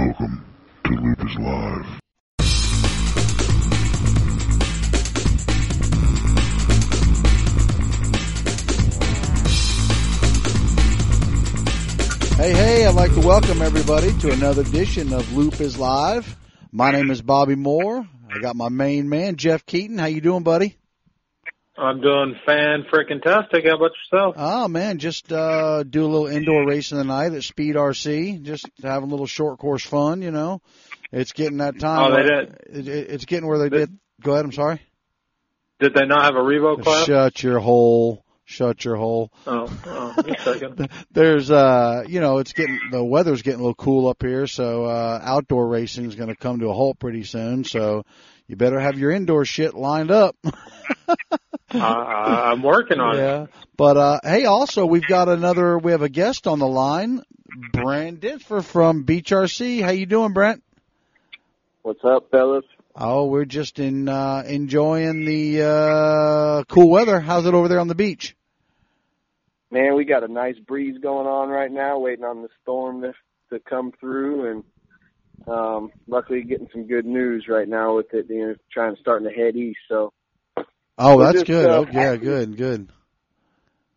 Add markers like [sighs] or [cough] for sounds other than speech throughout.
Welcome to Loop is Live. Hey, hey, I'd like to welcome everybody to another edition of Loop is Live. My name is Bobby Moore. I got my main man, Jeff Keaton. How you doing, buddy? I'm doing fan freaking tastic. How about yourself? Oh man, just uh do a little indoor racing tonight at Speed RC. Just having a little short course fun, you know. It's getting that time. Oh, they did. It, it, it's getting where they They- did. Go ahead. I'm sorry. Did they not have a Revo class? Shut your hole. Shut your hole. Oh, oh, second. [laughs] There's uh you know it's getting the weather's getting a little cool up here so uh outdoor racing is going to come to a halt pretty soon so you better have your indoor shit lined up. [laughs] I, I'm working on it. yeah. But uh hey also we've got another we have a guest on the line. Brent Ditfer from Beach RC how you doing Brent? What's up, fellas? oh we're just in uh enjoying the uh cool weather. How's it over there on the beach? Man, we got a nice breeze going on right now, waiting on the storm to to come through, and um, luckily getting some good news right now with it, you know, trying to starting to head east. So oh We're that's just, good uh, oh yeah happy. good good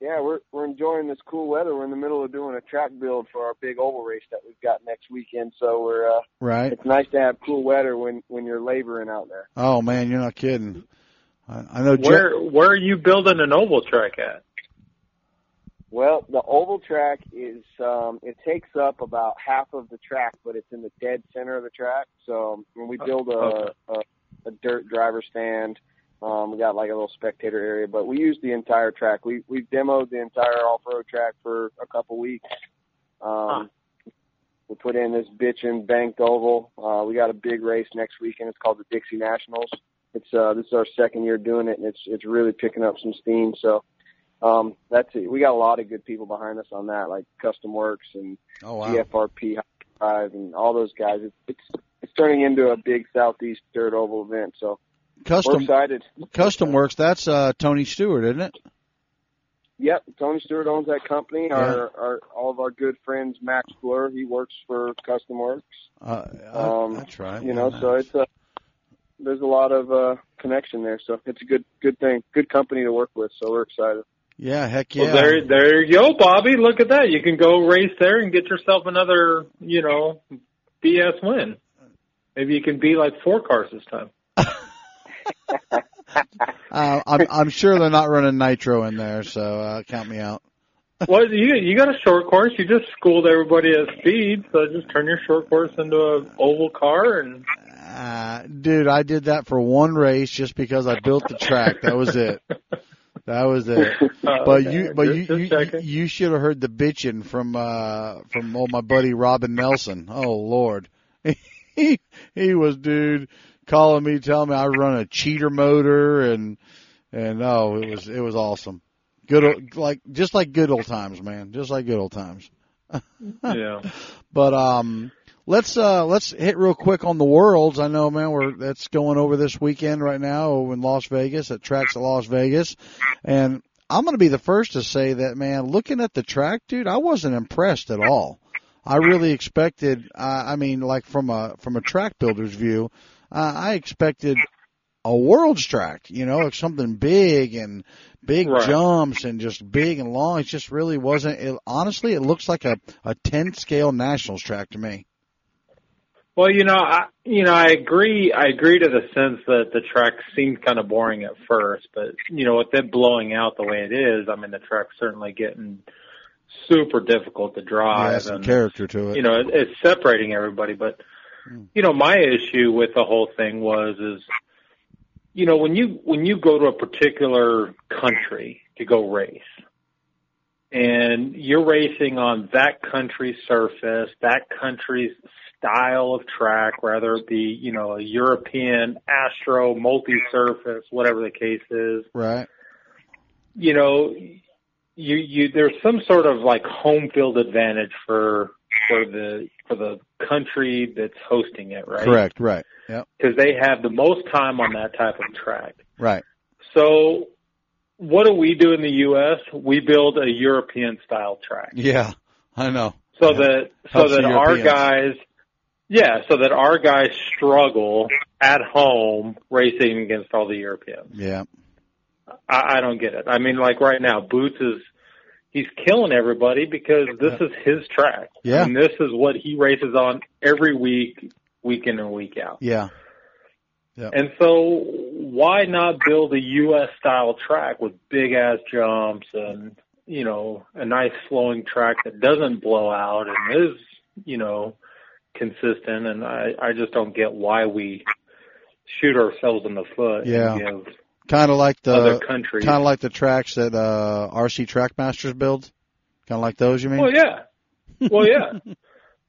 yeah, we're we're enjoying this cool weather. We're in the middle of doing a track build for our big oval race that we've got next weekend. So we're uh, right it's nice to have cool weather when when you're laboring out there. oh man you're not kidding I, I know Jeff- Where where are you building an oval track at? Well, the oval track is um it takes up about half of the track, but it's in the dead center of the track. So when we build a Okay. a, a dirt driver stand, um we got like a little spectator area, but we use the entire track. We we've demoed the entire off-road track for a couple weeks. Um we put in this bitchin' banked oval. Uh we got a big race next weekend. It's called the Dixie Nationals. It's uh this is our second year doing it and it's it's really picking up some steam. So um, that's it. We got a lot of good people behind us on that, like Custom Works and oh wow GFRP Drive and all those guys. It's, it's it's turning into a big Southeast Dirt Oval event, so we're custom excited. Custom Works, that's uh Tony Stewart, isn't it? Yep, Tony Stewart owns that company. Our, our all of our good friends, Max Fleur, he works for Custom Works. Uh, uh, Um, that's right. You know, yeah. so it's a there's a lot of uh, connection there. So it's a good good thing, good company to work with. So we're excited. Yeah, heck yeah. Well, there there you go, Bobby. Look at that. You can go race there and get yourself another, you know, BS win. Maybe you can be like four cars this time. [laughs] uh, I'm I'm sure they're not running nitro in there, so uh, count me out. [laughs] Well, you you got a short course. You just schooled everybody at speed, so just turn your short course into a oval car and Uh, dude, I did that for one race just because I built the track. That was it. [laughs] That was it. Uh, [laughs] But okay. you, but Just- you, just you, you should have heard the bitching from uh from old my buddy Robin Nelson. Oh Lord, [laughs] he he was dude calling me, telling me I run a cheater motor and and oh it was it was awesome. Good like just like good old times, man. Just like good old times. [laughs] yeah. But um, let's uh let's hit real quick on the worlds. I know, man, we're that's going over this weekend right now in Las Vegas at tracks at Las Vegas, and I'm going to be the first to say that, man. Looking at the track, dude, I wasn't impressed at all. I really expected. Uh, I mean, like from a from a track builder's view, uh, I expected a world's track. You know, like something big and big Right. jumps and just big and long. It just really wasn't. It, honestly, it looks like a a 10 scale nationals track to me. Well, you know, I you know, I agree. I agree to the sense that the track seemed kind of boring at first, but you know, with it blowing out the way it is, I mean, the track's certainly getting super difficult to drive. Yeah, some and, character to it. you know, it, it's separating everybody. But Hmm. you know, my issue with the whole thing was is, you know, when you when you go to a particular country to go race, and you're racing on that country's surface, that country's style of track, whether it be you know a European Astro multi-surface, whatever the case is, right. you know, you you there's some sort of like home field advantage for for the for the country that's hosting it, right? Correct. Right. Yep. Because they have the most time on that type of track. Right. So, what do we do in the U.S.? We build a European style track, Yeah. I know. so Yeah. that so Helps that our guys Yeah, so that our guys struggle at home racing against all the Europeans. Yeah. I, I don't get it. I mean, like right now, Boots is he's killing everybody because this is his track. Yeah. And this is what he races on every week, week in and week out. Yeah. And so why not build a US style track with big ass jumps and, you know, a nice flowing track that doesn't blow out and is, you know, consistent and I, I just don't get why we shoot ourselves in the foot Yeah. Kind of like the other the countries kind of like the tracks that uh RC Trackmasters builds. Kind of like those, you mean? Well yeah. Well yeah.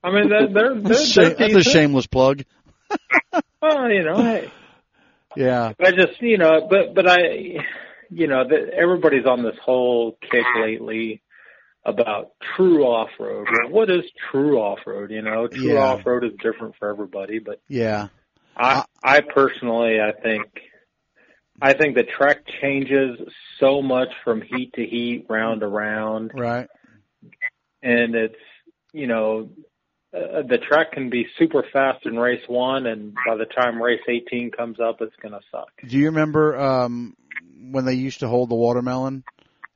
I mean they're [laughs] they're, they're, that's, shame- they're that's a shameless plug. [laughs] Well, you know, hey. Yeah. I just, you know, but but I, you know, that everybody's on this whole kick lately about true off road. What is true off road? You know, true Yeah. off road is different for everybody, but Yeah. I I personally I think I think the track changes so much from heat to heat, round to round, Right. and it's you know uh, the track can be super fast in race one, and by the time race 18 comes up, it's going to suck. Do you remember um when they used to hold the watermelon?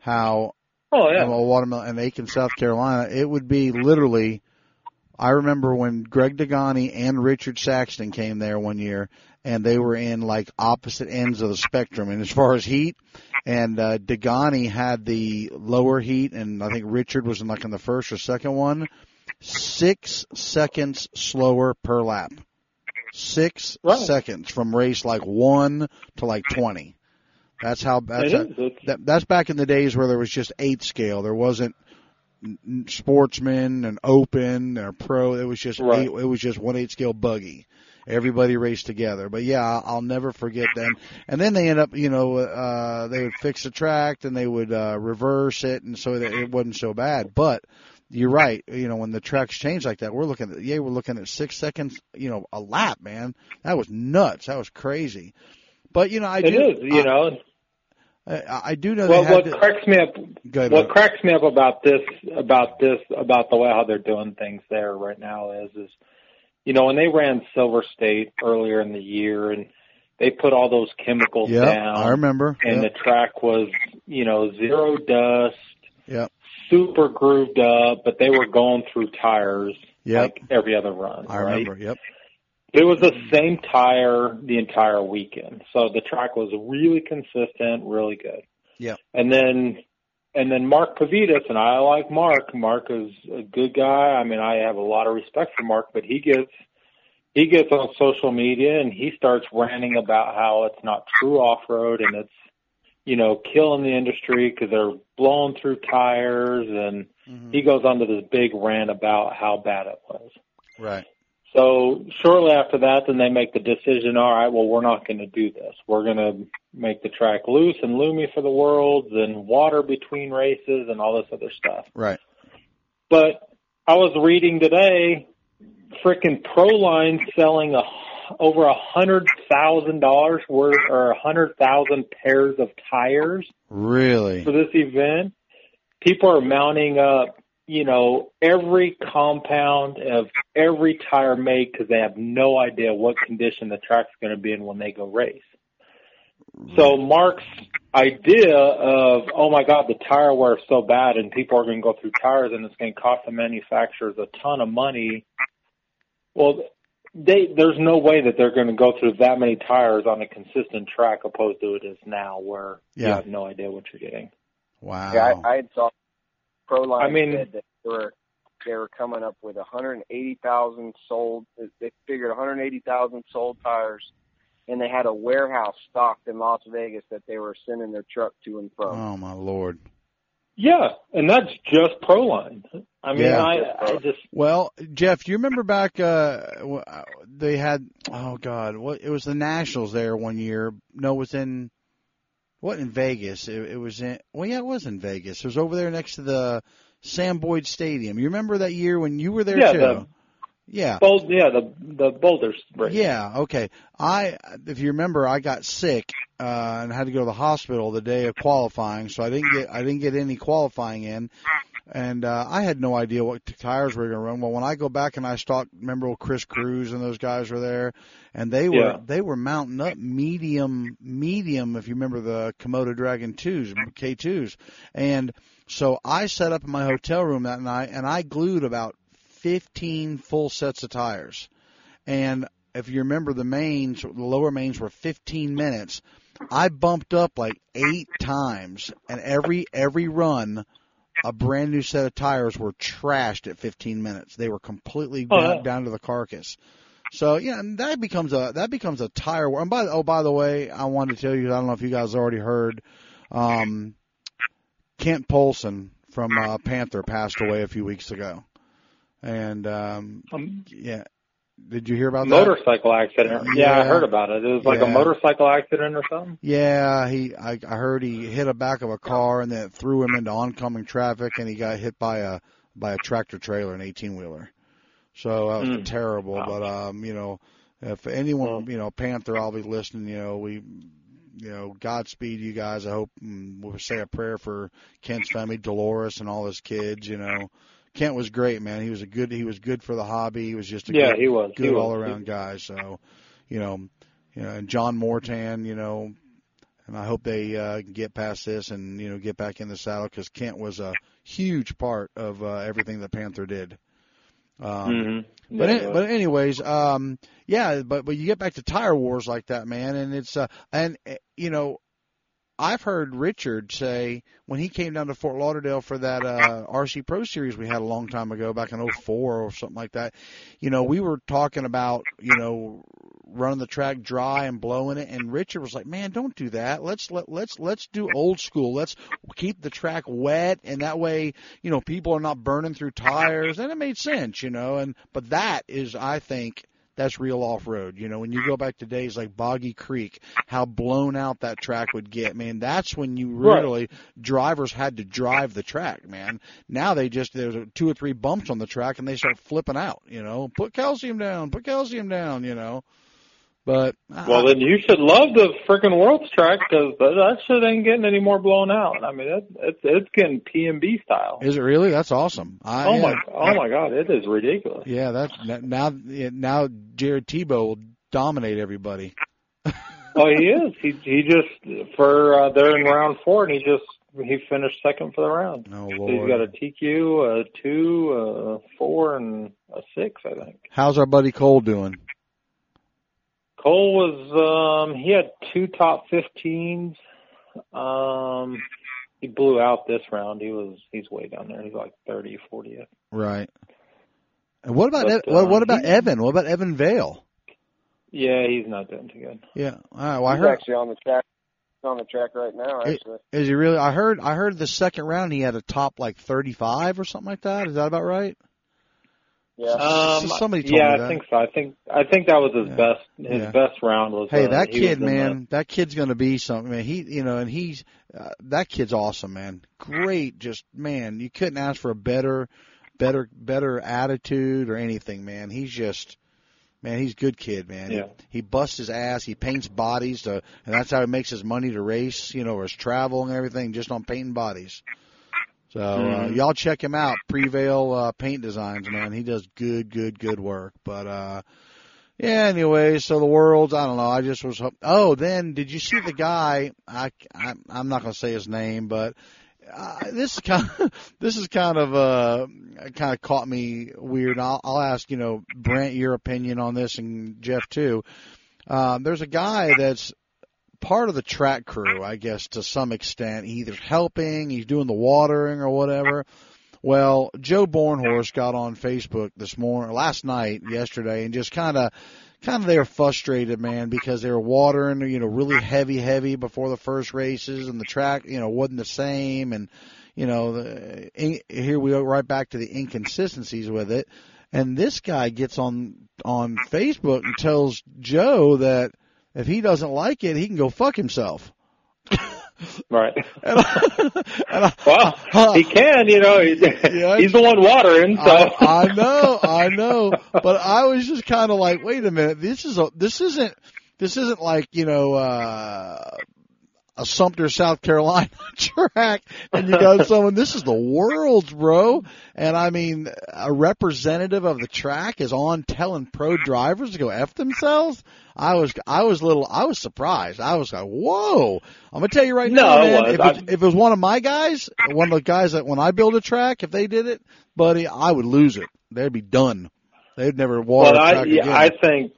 How Oh yeah. well, watermelon in Aiken, South Carolina, it would be literally. I remember when Greg Degani and Richard Saxton came there one year, and they were in like opposite ends of the spectrum. And as far as heat, and uh, Degani had the lower heat, and I think Richard was in like in the first or second one. Six seconds slower per lap. Six Right. seconds from race like one to like twenty. That's how. That's It is. That, that's back in the days where there was just eight scale. There wasn't sportsman and open or pro. It was just Right. eight, it was just one eight scale buggy. Everybody raced together. But yeah, I'll, never forget them. And then they end up, you know, uh, they would fix the track and they would, uh, reverse it. And so that it wasn't so bad. But you're right. You know, when the tracks change like that, we're looking at, yeah, we're looking at six seconds, you know, a lap, man. That was nuts. That was crazy. But, you know, I It do, is, you know. I, I do know Well, what to, cracks me up, ahead, what Bob. cracks me up about this, about this, about the way how they're doing things there right now is, is, you know, when they ran Silver State earlier in the year and they put all those chemicals yeah, down, I remember. and Yep. the track was, you know, zero dust, Yep. super grooved up, but they were going through tires Yep. like every other run. I right? remember. Yep. It was the same tire the entire weekend. So the track was really consistent, really good. Yeah. And then and then Mark Pavidis and I like Mark. Mark is a good guy. I mean, I have a lot of respect for Mark, but he gets he gets on social media and he starts ranting about how it's not true off-road and it's you know killing the industry because they're blowing through tires and Mhm. he goes on to this big rant about how bad it was. Right. So shortly after that, then they make the decision. All right, well, we're not going to do this. We're going to make the track loose and loomy for the worlds and water between races and all this other stuff. Right. But I was reading today, frickin' Proline selling a over a hundred thousand dollars worth or a hundred thousand pairs of tires Really. for this event. People are mounting up, you know, every compound of every tire make because they have no idea what condition the track's going to be in when they go race. So mm-hmm. Mark's idea of, oh my God, the tire wear is so bad and people are going to go through tires and it's going to cost the manufacturers a ton of money. Well, they, there's no way that they're going to go through that many tires on a consistent track opposed to it is now where you have no idea what you're getting. Wow. Yeah, I, I had saw ProLine I mean- said that they were they were coming up with 180,000 sold. They figured 180,000 sold tires, and they had a warehouse stocked in Las Vegas that they were sending their truck to and from. oh my lord. Yeah, and that's just Proline. I mean, Yeah. I, I just Well, Jeff, do you remember back? Uh, w- uh, they had. Oh God, what? It was the Nationals there one year. No, it was in. What in Vegas? It, it was in. Well, yeah, it was in Vegas. It was over there next to the Sam Boyd Stadium. You remember that year when you were there Yeah, too? the- yeah. bold. Yeah, the the boulders race. Yeah, okay. I, if you remember, I got sick uh, and had to go to the hospital the day of qualifying, so I didn't get I didn't get any qualifying in. And uh, I had no idea what t- tires we were going to run. Well, when I go back and I stalked, remember Chris Cruz and those guys were there, and they were Yeah. they were mounting up medium medium. If you remember the Komodo Dragon twos, K twos, and so I set up in my hotel room that night, and I glued about fifteen full sets of tires, and if you remember the mains, the lower mains were 15 minutes. I bumped up like eight times, and every every run, a brand new set of tires were trashed at 15 minutes. They were completely Oh, down, yeah. down to the carcass. So yeah, and that becomes a that becomes a tire war. And by oh by the way, I wanted to tell you, I don't know if you guys already heard, um, Kent Polson from uh, Panther passed away a few weeks ago, and um, Um, yeah, did you hear about that? motorcycle accident. Yeah, I heard about it. It was like Yeah. a motorcycle accident or something. Yeah, he I, I heard he hit the back of a car and then it threw him into oncoming traffic and he got hit by a by a tractor trailer, an eighteen wheeler. So that was Mm. terrible. Wow. But um, you know, if anyone you know, Panther I'll be listening, you know, we you know, Godspeed you guys. I hope mm, we'll say a prayer for Kent's family, Dolores and all his kids, you know. Kent was great, man. He was a good he was good for the hobby. He was just a Yeah, good, he was. He good was. all around guy. So, you know, you know, and John Mortan, you know, and I hope they uh, get past this and you know get back in the saddle because Kent was a huge part of uh, everything that Panther did. Um, Mhm. but Yeah, an- but anyways, um, yeah, but but you get back to tire wars like that, man, and it's uh, and uh, you know, I've heard Richard say when he came down to Fort Lauderdale for that uh, RC Pro Series we had a long time ago, back in '04 or something like that. You know, we were talking about you know running the track dry and blowing it, and Richard was like, "Man, don't do that. Let's let let's let's do old school. Let's keep the track wet, and that way, you know, people are not burning through tires." And it made sense, you know. And but that is, I think. That's real off road. You know, when you go back to days like Boggy Creek, how blown out that track would get, man. That's when you Right. really drivers had to drive the track, man. Now they just there's two or three bumps on the track and they start flipping out. You know, put calcium down, put calcium down. You know, but Well, I- then you should love the freaking World's track because that shit ain't getting any more blown out. I mean, it, it's it's getting P and B style. is it really? That's awesome. I, Oh my, oh my God, it is ridiculous. Yeah, that's now now Jared Tebo will dominate everybody. Oh, he is. He he just for uh, they're in round four, and he just he finished second for the round. Oh So he's got a TQ, a two, a four, and a six, I think. How's our buddy Cole doing? Cole was um he had two top fifteens. Um he blew out this round. He was he's way down there. He's like thirty, forty. Right. And what about But, Ev- what, what about he- Evan? What about Evan Vale? Yeah, he's not doing too good. Yeah. All right. Well, I He's heard. actually on the track. On the track right now. It- Actually, Is he really? I heard. I heard the second round he had a top like thirty-five or something like that. Is that about right? Yeah. Um, somebody told yeah, me that. I think so. I think I think that was his Yeah. best. His Yeah. best round was. Hey, uh, that he kid, in man, that kid's gonna be something, man. He, you know, and he's uh, that kid's awesome, man. Great, just man, you couldn't ask for a better, better, better attitude or anything, man. He's just, man, he's a good kid, man. Yeah. He, he busts his ass. He paints bodies to, and that's how he makes his money to race, you know, or his travel and everything, just on painting bodies. So uh, Mhm. y'all check him out, Prevail uh, Paint Designs, man. He does good, good, good work. But uh yeah, anyway, so the world's, I don't know, I just was, hop- oh, then did you see the guy, I, I I'm not going to say his name, but uh, this is kind of, [laughs] this is kind of, uh, kind of caught me weird. I'll, I'll ask, you know, Brent, your opinion on this and Jeff too. Um, there's a guy that's part of the track crew, I guess, to some extent. Either helping, he's doing the watering or whatever. Well, Joe Bornhorst got on Facebook this morning, last night, yesterday, and just kind of, kind of they were frustrated, man, because they were watering, you know, really heavy, heavy before the first races, and the track, you know, wasn't the same, and you know, the, in, here we go right back to the inconsistencies with it. And this guy gets on on Facebook and tells Joe that if he doesn't like it, he can go fuck himself. Right. And [laughs] and Well, he can. You know, he's, Yeah. he's the one watering. So I, I know, I know, but I was just kind of like, wait a minute, this is a, this isn't, this isn't like you know, uh, a Sumter, South Carolina [laughs] track and you got [laughs] someone, this is the world's bro. And I mean, a representative of the track is on telling pro drivers to go F themselves. I was, I was little, I was surprised. I was like, whoa. I'm going to tell you right No, now, it man, was. if, it, if it was one of my guys, one of the guys that when I build a track, if they did it, buddy, I would lose it. They'd be done. They'd never walk Well, I yeah, again. I think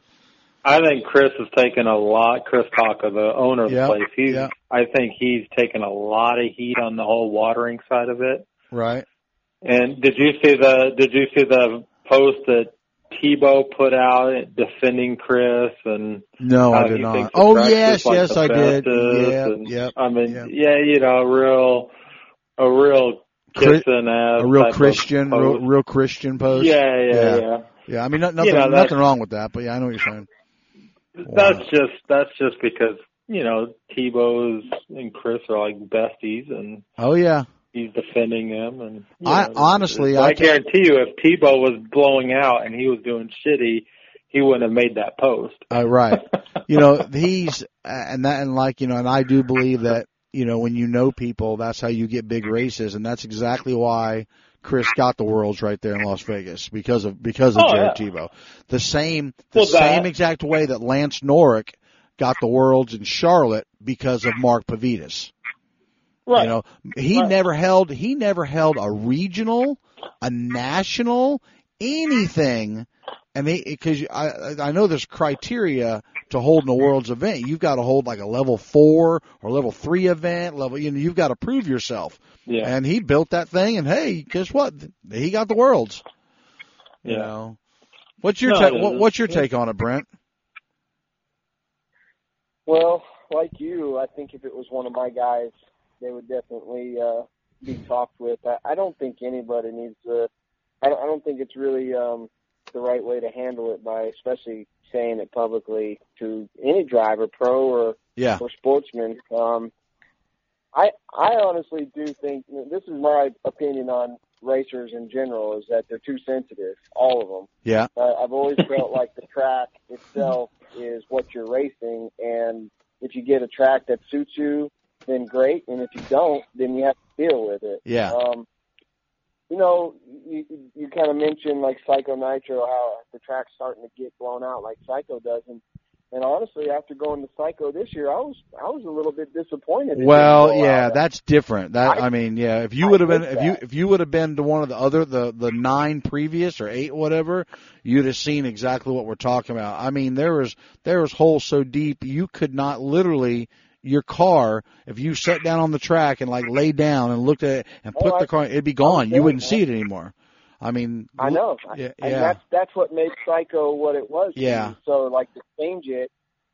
I think Chris has taken a lot. Chris Taka, the owner of the place, he's yeah. I think he's taken a lot of heat on the whole watering side of it. right. And did you see the did you see the post that Tebo put out defending Chris and No, I did not. Oh yes, like yes, I did. Yeah, and, yep. I mean, yep. yeah, you know, a real a real kissing ass A real Christian, real, real Christian post. Yeah, yeah, Yeah. yeah. Yeah, I mean, no, nothing, know, nothing wrong with that, but yeah, I know what you're saying. That's just that's just because you know Tebo's and Chris are like besties, and Oh yeah, he's defending them. And I- know, honestly, I, I guarantee you, if Tebo was blowing out and he was doing shitty, he wouldn't have made that post. uh, right. [laughs] you know, he's and that and like you know, and I do believe that you know when you know people, that's how you get big races, and that's exactly why Chris got the worlds right there in Las Vegas because of because of Oh, Jared yeah. Tebo. The same the Well, same exact way that Lance Norick got the worlds in Charlotte because of Mark Pavidis. right. You know, he Right. never held he never held a regional, a national, anything. And they because I I know there's criteria to hold in a world's event. You've got to hold like a level four or level three event. Level you know you've got to prove yourself. yeah, And he built that thing. And hey, guess what? He got the worlds. You yeah. know. What's your No, ta- it what, is. your Yeah. take on it, Brent? Well, like you, I think if it was one of my guys, they would definitely uh, be talked with. I, I don't think anybody needs to. I don't, I don't think it's really um, the right way to handle it by, especially saying it publicly to any driver, pro or Yeah. or sportsman. Um, I I honestly do think this is my opinion on racers in general is that they're too sensitive, all of them. Yeah. Uh, I've always felt like the track itself is what you're racing, and if you get a track that suits you, then great, and if you don't, then you have to deal with it. Yeah. Um, you know, you, you kind of mentioned like Psycho Nitro, how the track's starting to get blown out like Psycho does, and and honestly, after going to Psycho this year, I was I was a little bit disappointed. Well, yeah, out. that's different. That I- I, mean, yeah, if you would have been think if you if you would have been to one of the other the the nine previous or eight whatever, you'd have seen exactly what we're talking about. I mean, there was there was holes so deep you could not literally your car if you sat down on the track and like lay down and looked at it and Oh, put I- the car it'd be gone. You wouldn't that. see it anymore. I mean, I know. Yeah, and yeah. that's that's what made Psycho what it was. Yeah. So like to change it,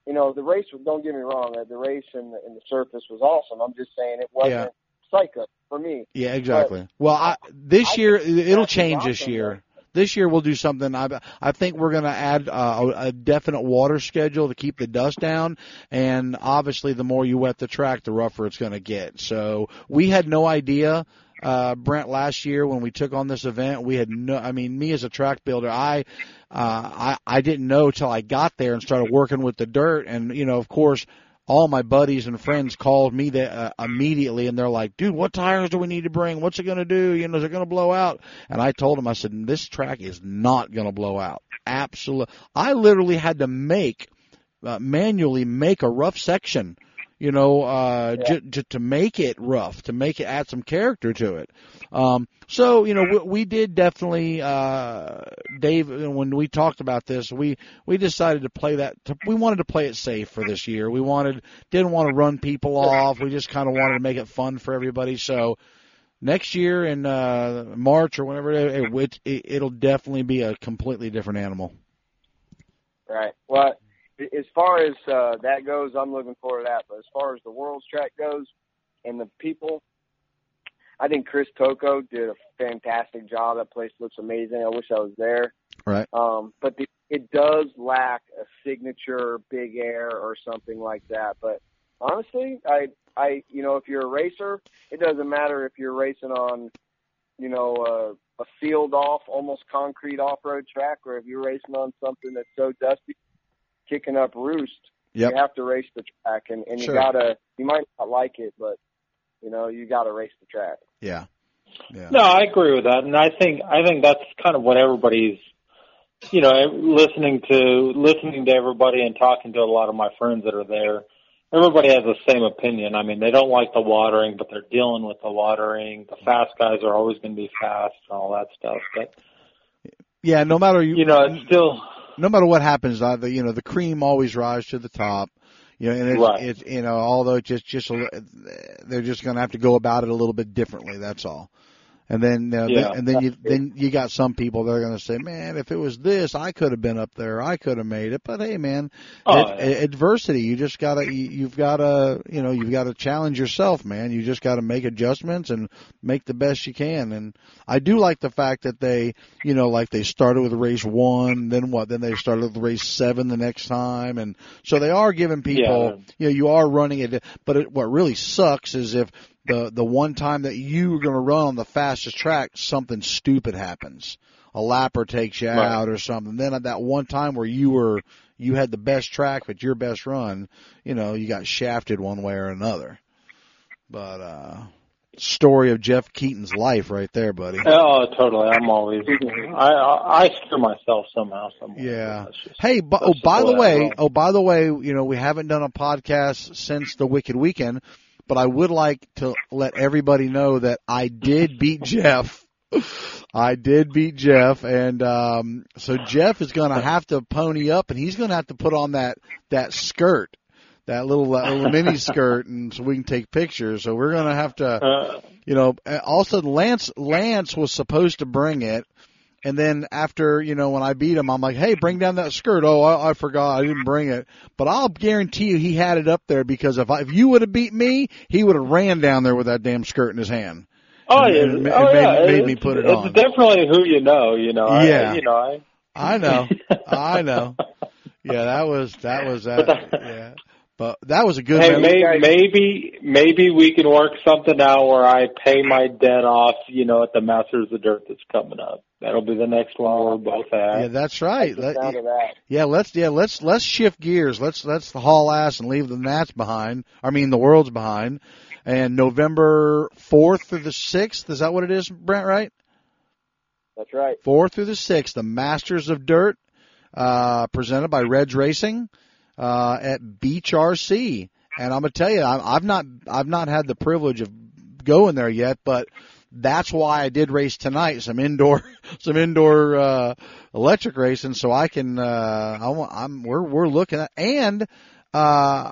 you know, the race. was Don't get me wrong. uh, The race and the, and the surface was awesome. I'm just saying it wasn't Yeah. Psycho for me. Yeah, exactly. Well, I, this I year it'll change this awesome, year. This year we'll do something. I I think we're going to add uh, a, a definite water schedule to keep the dust down, and obviously the more you wet the track, the rougher it's going to get. So we had no idea. Uh, Brent, last year when we took on this event, we had no, I mean, me as a track builder, I, uh, I, I didn't know till I got there and started working with the dirt. And, you know, of course, all my buddies and friends called me that uh, immediately and they're like, dude, what tires do we need to bring? What's it going to do? You know, is it going to blow out? And I told them, I said, this track is not going to blow out. Absolutely. I literally had to make, uh, manually make a rough section, you know, uh, Yeah. j- to make it rough, to make it add some character to it. Um, so, you know, we, we did definitely, uh, Dave, when we talked about this, we, we decided to play that, to, we wanted to play it safe for this year. We wanted, didn't want to run people off. We just kind of wanted to make it fun for everybody. So, next year in, uh, March or whenever it, it, it, it'll definitely be a completely different animal. Right. Well, as far as uh, that goes, I'm looking forward to that. But as far as the World's Track goes, and the people, I think Chris Toko did a fantastic job. That place looks amazing. I wish I was there. Right. Um, but the, it does lack a signature big air or something like that. But honestly, I, I, you know, if you're a racer, it doesn't matter if you're racing on, you know, a, a sealed off, almost concrete off-road track, or if you're racing on something that's so dusty, kicking up roost. Yep. You have to race the track, and and you gotta. You might not like it, but you know you gotta race the track. Yeah. Yeah. No, I agree with that, and I think I think that's kind of what everybody's, you know, listening to listening to everybody and talking to a lot of my friends that are there. Everybody has the same opinion. I mean, they don't like the watering, but they're dealing with the watering. The fast guys are always going to be fast and all that stuff. But Yeah. No matter you, you know, it's still no matter what happens, uh, the you know the cream always rises to the top. You know, and it's, Right. it's you know although it's just just a, they're just going to have to go about it a little bit differently. That's all. And then, uh, Yeah. then and then you then you got some people that are going to say, "Man, if it was this, I could have been up there. I could have made it." But hey, man, Oh, ad- yeah. adversity. You just gotta you, you've gotta you know you've got to challenge yourself, man. You just got to make adjustments and make the best you can. And I do like the fact that they you know like they started with race one, then what? Then they started with race seven the next time, and so they are giving people you know you are running it. But it, what really sucks is if the the one time that you were going to run on the fastest track, something stupid happens. A lapper takes you Right. out or something. Then at that one time where you were you had the best track but your best run, you know, you got shafted one way or another. But uh story of Jeff Keaton's life right there, buddy. oh, totally. I'm always I I, I scare myself somehow. Somewhere. Yeah. Just- Hey, but, oh, by the way I way, roll. oh, by the way, you know, we haven't done a podcast since the Wicked Weekend, but I would like to let everybody know that I did beat Jeff. I did beat Jeff, and um, so Jeff is going to have to pony up, and he's going to have to put on that that skirt, that little that little mini [laughs] skirt, and so we can take pictures. So we're going to have to Uh, you know, also Lance Lance was supposed to bring it, and then after you know when I beat him, I'm like, hey, bring down that skirt. Oh, I, I forgot, I didn't bring it. But I'll guarantee you, he had it up there because if I, if you would have beat me, he would have ran down there with that damn skirt in his hand. oh And- yeah. and ma- oh made- yeah. made me It's- put it it's on. definitely who you know. You know. I- Yeah. you know. I. I know, [laughs] I know. Yeah, that was that was that- Yeah, but that was a good. Hey, mem- may, maybe maybe we can work something out where I pay my debt off. You know, at the Masters of Dirt that's coming up. That'll be the next one we're both at. yeah, that's right. Let- that. Yeah, let's yeah let's let's shift gears. Let's let's haul ass and leave the Nats behind. I mean the world's behind. And November fourth through the sixth is that what it is, Brent? Right, That's right. fourth through the sixth, the Masters of Dirt, uh, presented by Reds Racing, uh, at Beach RC. And I'm gonna tell you, I, I've not I've not had the privilege of going there yet, but that's why I did race tonight. Some indoor, [laughs] some indoor uh, electric racing, so I can. Uh, I I'm we're we're looking at and uh,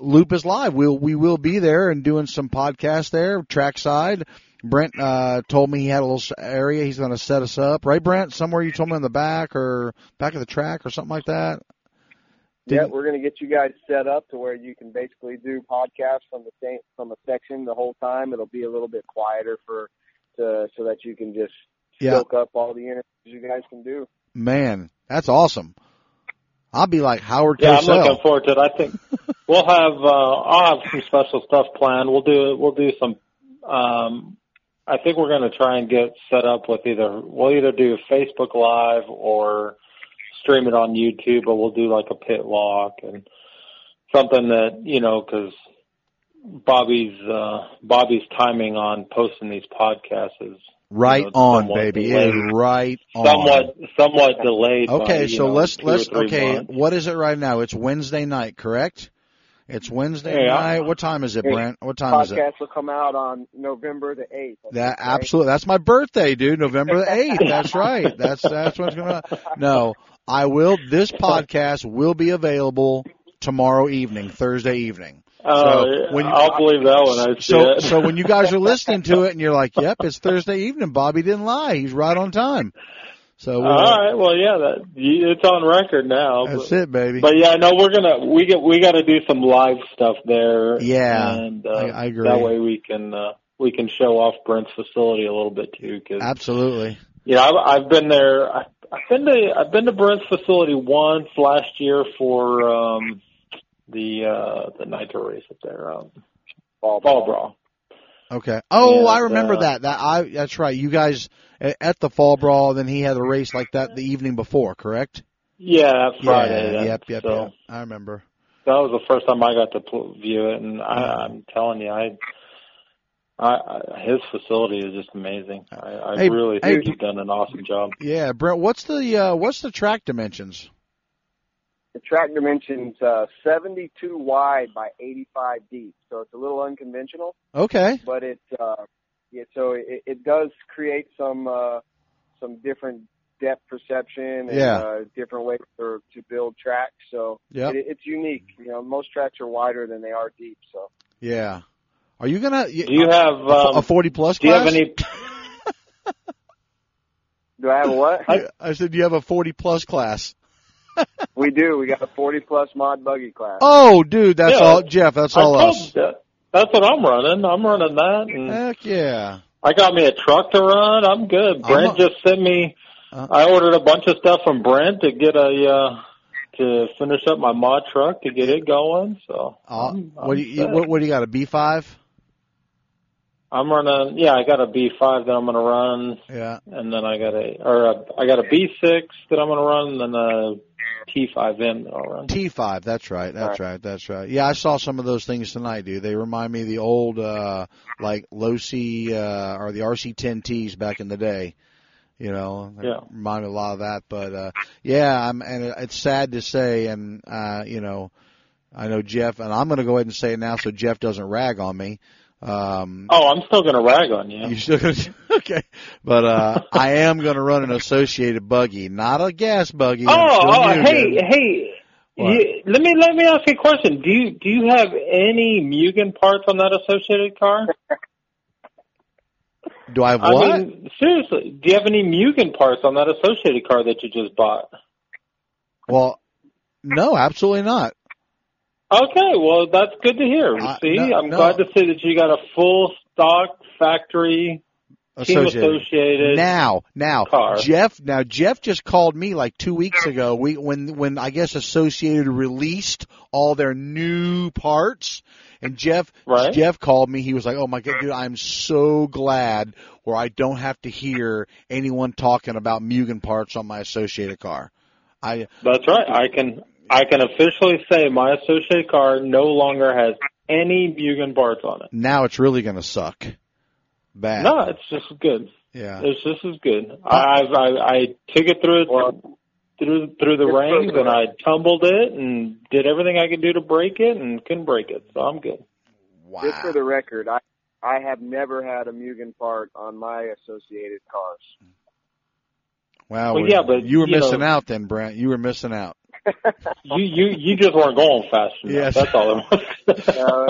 Loop is live. We'll we will be there and doing some podcasts there, trackside. Brent uh, told me he had a little area he's going to set us up, right, Brent? Somewhere you told me in the back or back of the track or something like that. Yeah, Didn't- we're going to get you guys set up to where you can basically do podcasts from the same from a section the whole time. It'll be a little bit quieter for to so that you can just Yeah. soak up all the interviews you guys can do. Man, that's awesome. I'll be like Howard Yeah, I'm looking forward to it. I think [laughs] we'll have uh I'll have some special stuff planned. We'll do we'll do some um I think we're gonna try and get set up with either we'll either do Facebook live or stream it on YouTube, but we'll do like a pit walk and something that, you know, cause Bobby's uh Bobby's timing on posting these podcasts is right you know, on, somewhat baby. It is delayed. right on. somewhat somewhat delayed. Okay, you so know, let's let's okay. months. What is it right now? It's Wednesday night, correct? It's Wednesday Yeah. night. What time is it, Yeah. Brent? What time is it? Podcast will come out on November the eighth. That absolutely. That's my birthday, dude. November the eighth. [laughs] That's right. That's that's what's going to. No, I will. This [laughs] podcast will be available tomorrow evening, Thursday evening. Oh, So, when you- I'll believe that when I see So so when you guys are listening to [laughs] it and you're like, "Yep, it's Thursday evening." Bobby didn't lie. He's right on time. So we'll, all right, well, yeah, that it's on record now. that's but, it, baby. but yeah, no, we're gonna we get we got to do some live stuff there. Yeah, and uh, I- I agree. That way we can uh, we can show off Brent's facility a little bit too, because Absolutely. you know I've, I've been there. I, I've been to I've been to Brent's facility once last year for um, the uh, the nitro race up there, um, Ball, Ball Brawl. Okay. Oh, And, I remember uh, that. That I that's right. You guys at the fall brawl, then he had a race like that the evening before, correct? Yeah, that's Friday. Yeah. then, Yep. Yep. so. Yep. I remember. that was the first time I got to view it, and I, I'm telling you, I, I, I his facility is just amazing. I, I Hey, really hey, think he's done an awesome job. Yeah, Brent. What's the uh, what's the track dimensions? The track dimensions uh, 72 wide by 85 deep, so it's a little unconventional, Okay. but it uh, yeah, so it, it does create some uh, some different depth perception and Yeah. uh, different ways for, to build tracks. So Yep. it, it's unique. You know, most tracks are wider than they are deep. So Yeah. Are you gonna Do you have um, a forty plus do you class? have any? [laughs] do I have a what? I, I said, do you have a forty plus class? [laughs] we do. We got a 40 plus mod buggy class. Oh, dude, that's Yeah. all, Jeff. That's all I told us. you. That's what I'm running. I'm running that, and Heck yeah. I got me a truck to run. I'm good. I'm Brent a- just sent me. Uh. I ordered a bunch of stuff from Brent to get a uh to finish up my mod truck to get it going. So Uh, I'm, what do I'm you set. what, what do you got? A B five? I'm running. Yeah, I got a B5 that I'm going to run, Yeah. and then I got a or a, I got a B6 that I'm going to run, and then a T5M that I'll run. T five. That's right. That's right. That's right. Yeah, I saw some of those things tonight, dude. They remind me of the old uh like Losi uh or the RC ten Ts back in the day. You know, Yeah. remind me a lot of that. But uh yeah, I'm and it's sad to say, and uh you know, I know Jeff, and I'm going to go ahead and say it now so Jeff doesn't rag on me. Um, Oh, I'm still going to rag on you. You still gonna [laughs] okay, but uh I am gonna run an associated buggy, not a gas buggy. Oh, oh, hey, hey. You, let me let me ask you a question. Do you do you have any Mugen parts on that associated car? do I have I what? mean, seriously, do you have any Mugen parts on that associated car that you just bought? well, no, absolutely not. Okay, well that's good to hear. Uh, See, no, I'm no. glad to see that you got a full stock factory team Associated. associated. Now, now, car. Jeff. Now, Jeff just called me like two weeks ago. We when when I guess Associated released all their new parts, and Jeff Right. Jeff called me. He was like, "Oh my god, dude, I'm so glad where I don't have to hear anyone talking about Mugen parts on my Associated car." I That's right. I can I can officially say my associated car no longer has any Mugen parts on it. now it's really gonna suck. Bad. No, it's just as good. Yeah. It's just as good. I I've, I I took it through through through the rings and I tumbled it and did everything I could do to break it and couldn't break it. So I'm good. Wow. Just for the record, I I have never had a Mugen part on my associated cars. Wow. Well, well, yeah, but, you were you missing know- out then, Brent. You were missing out. You you you just weren't going fast enough. Yes. That's all it was. Uh,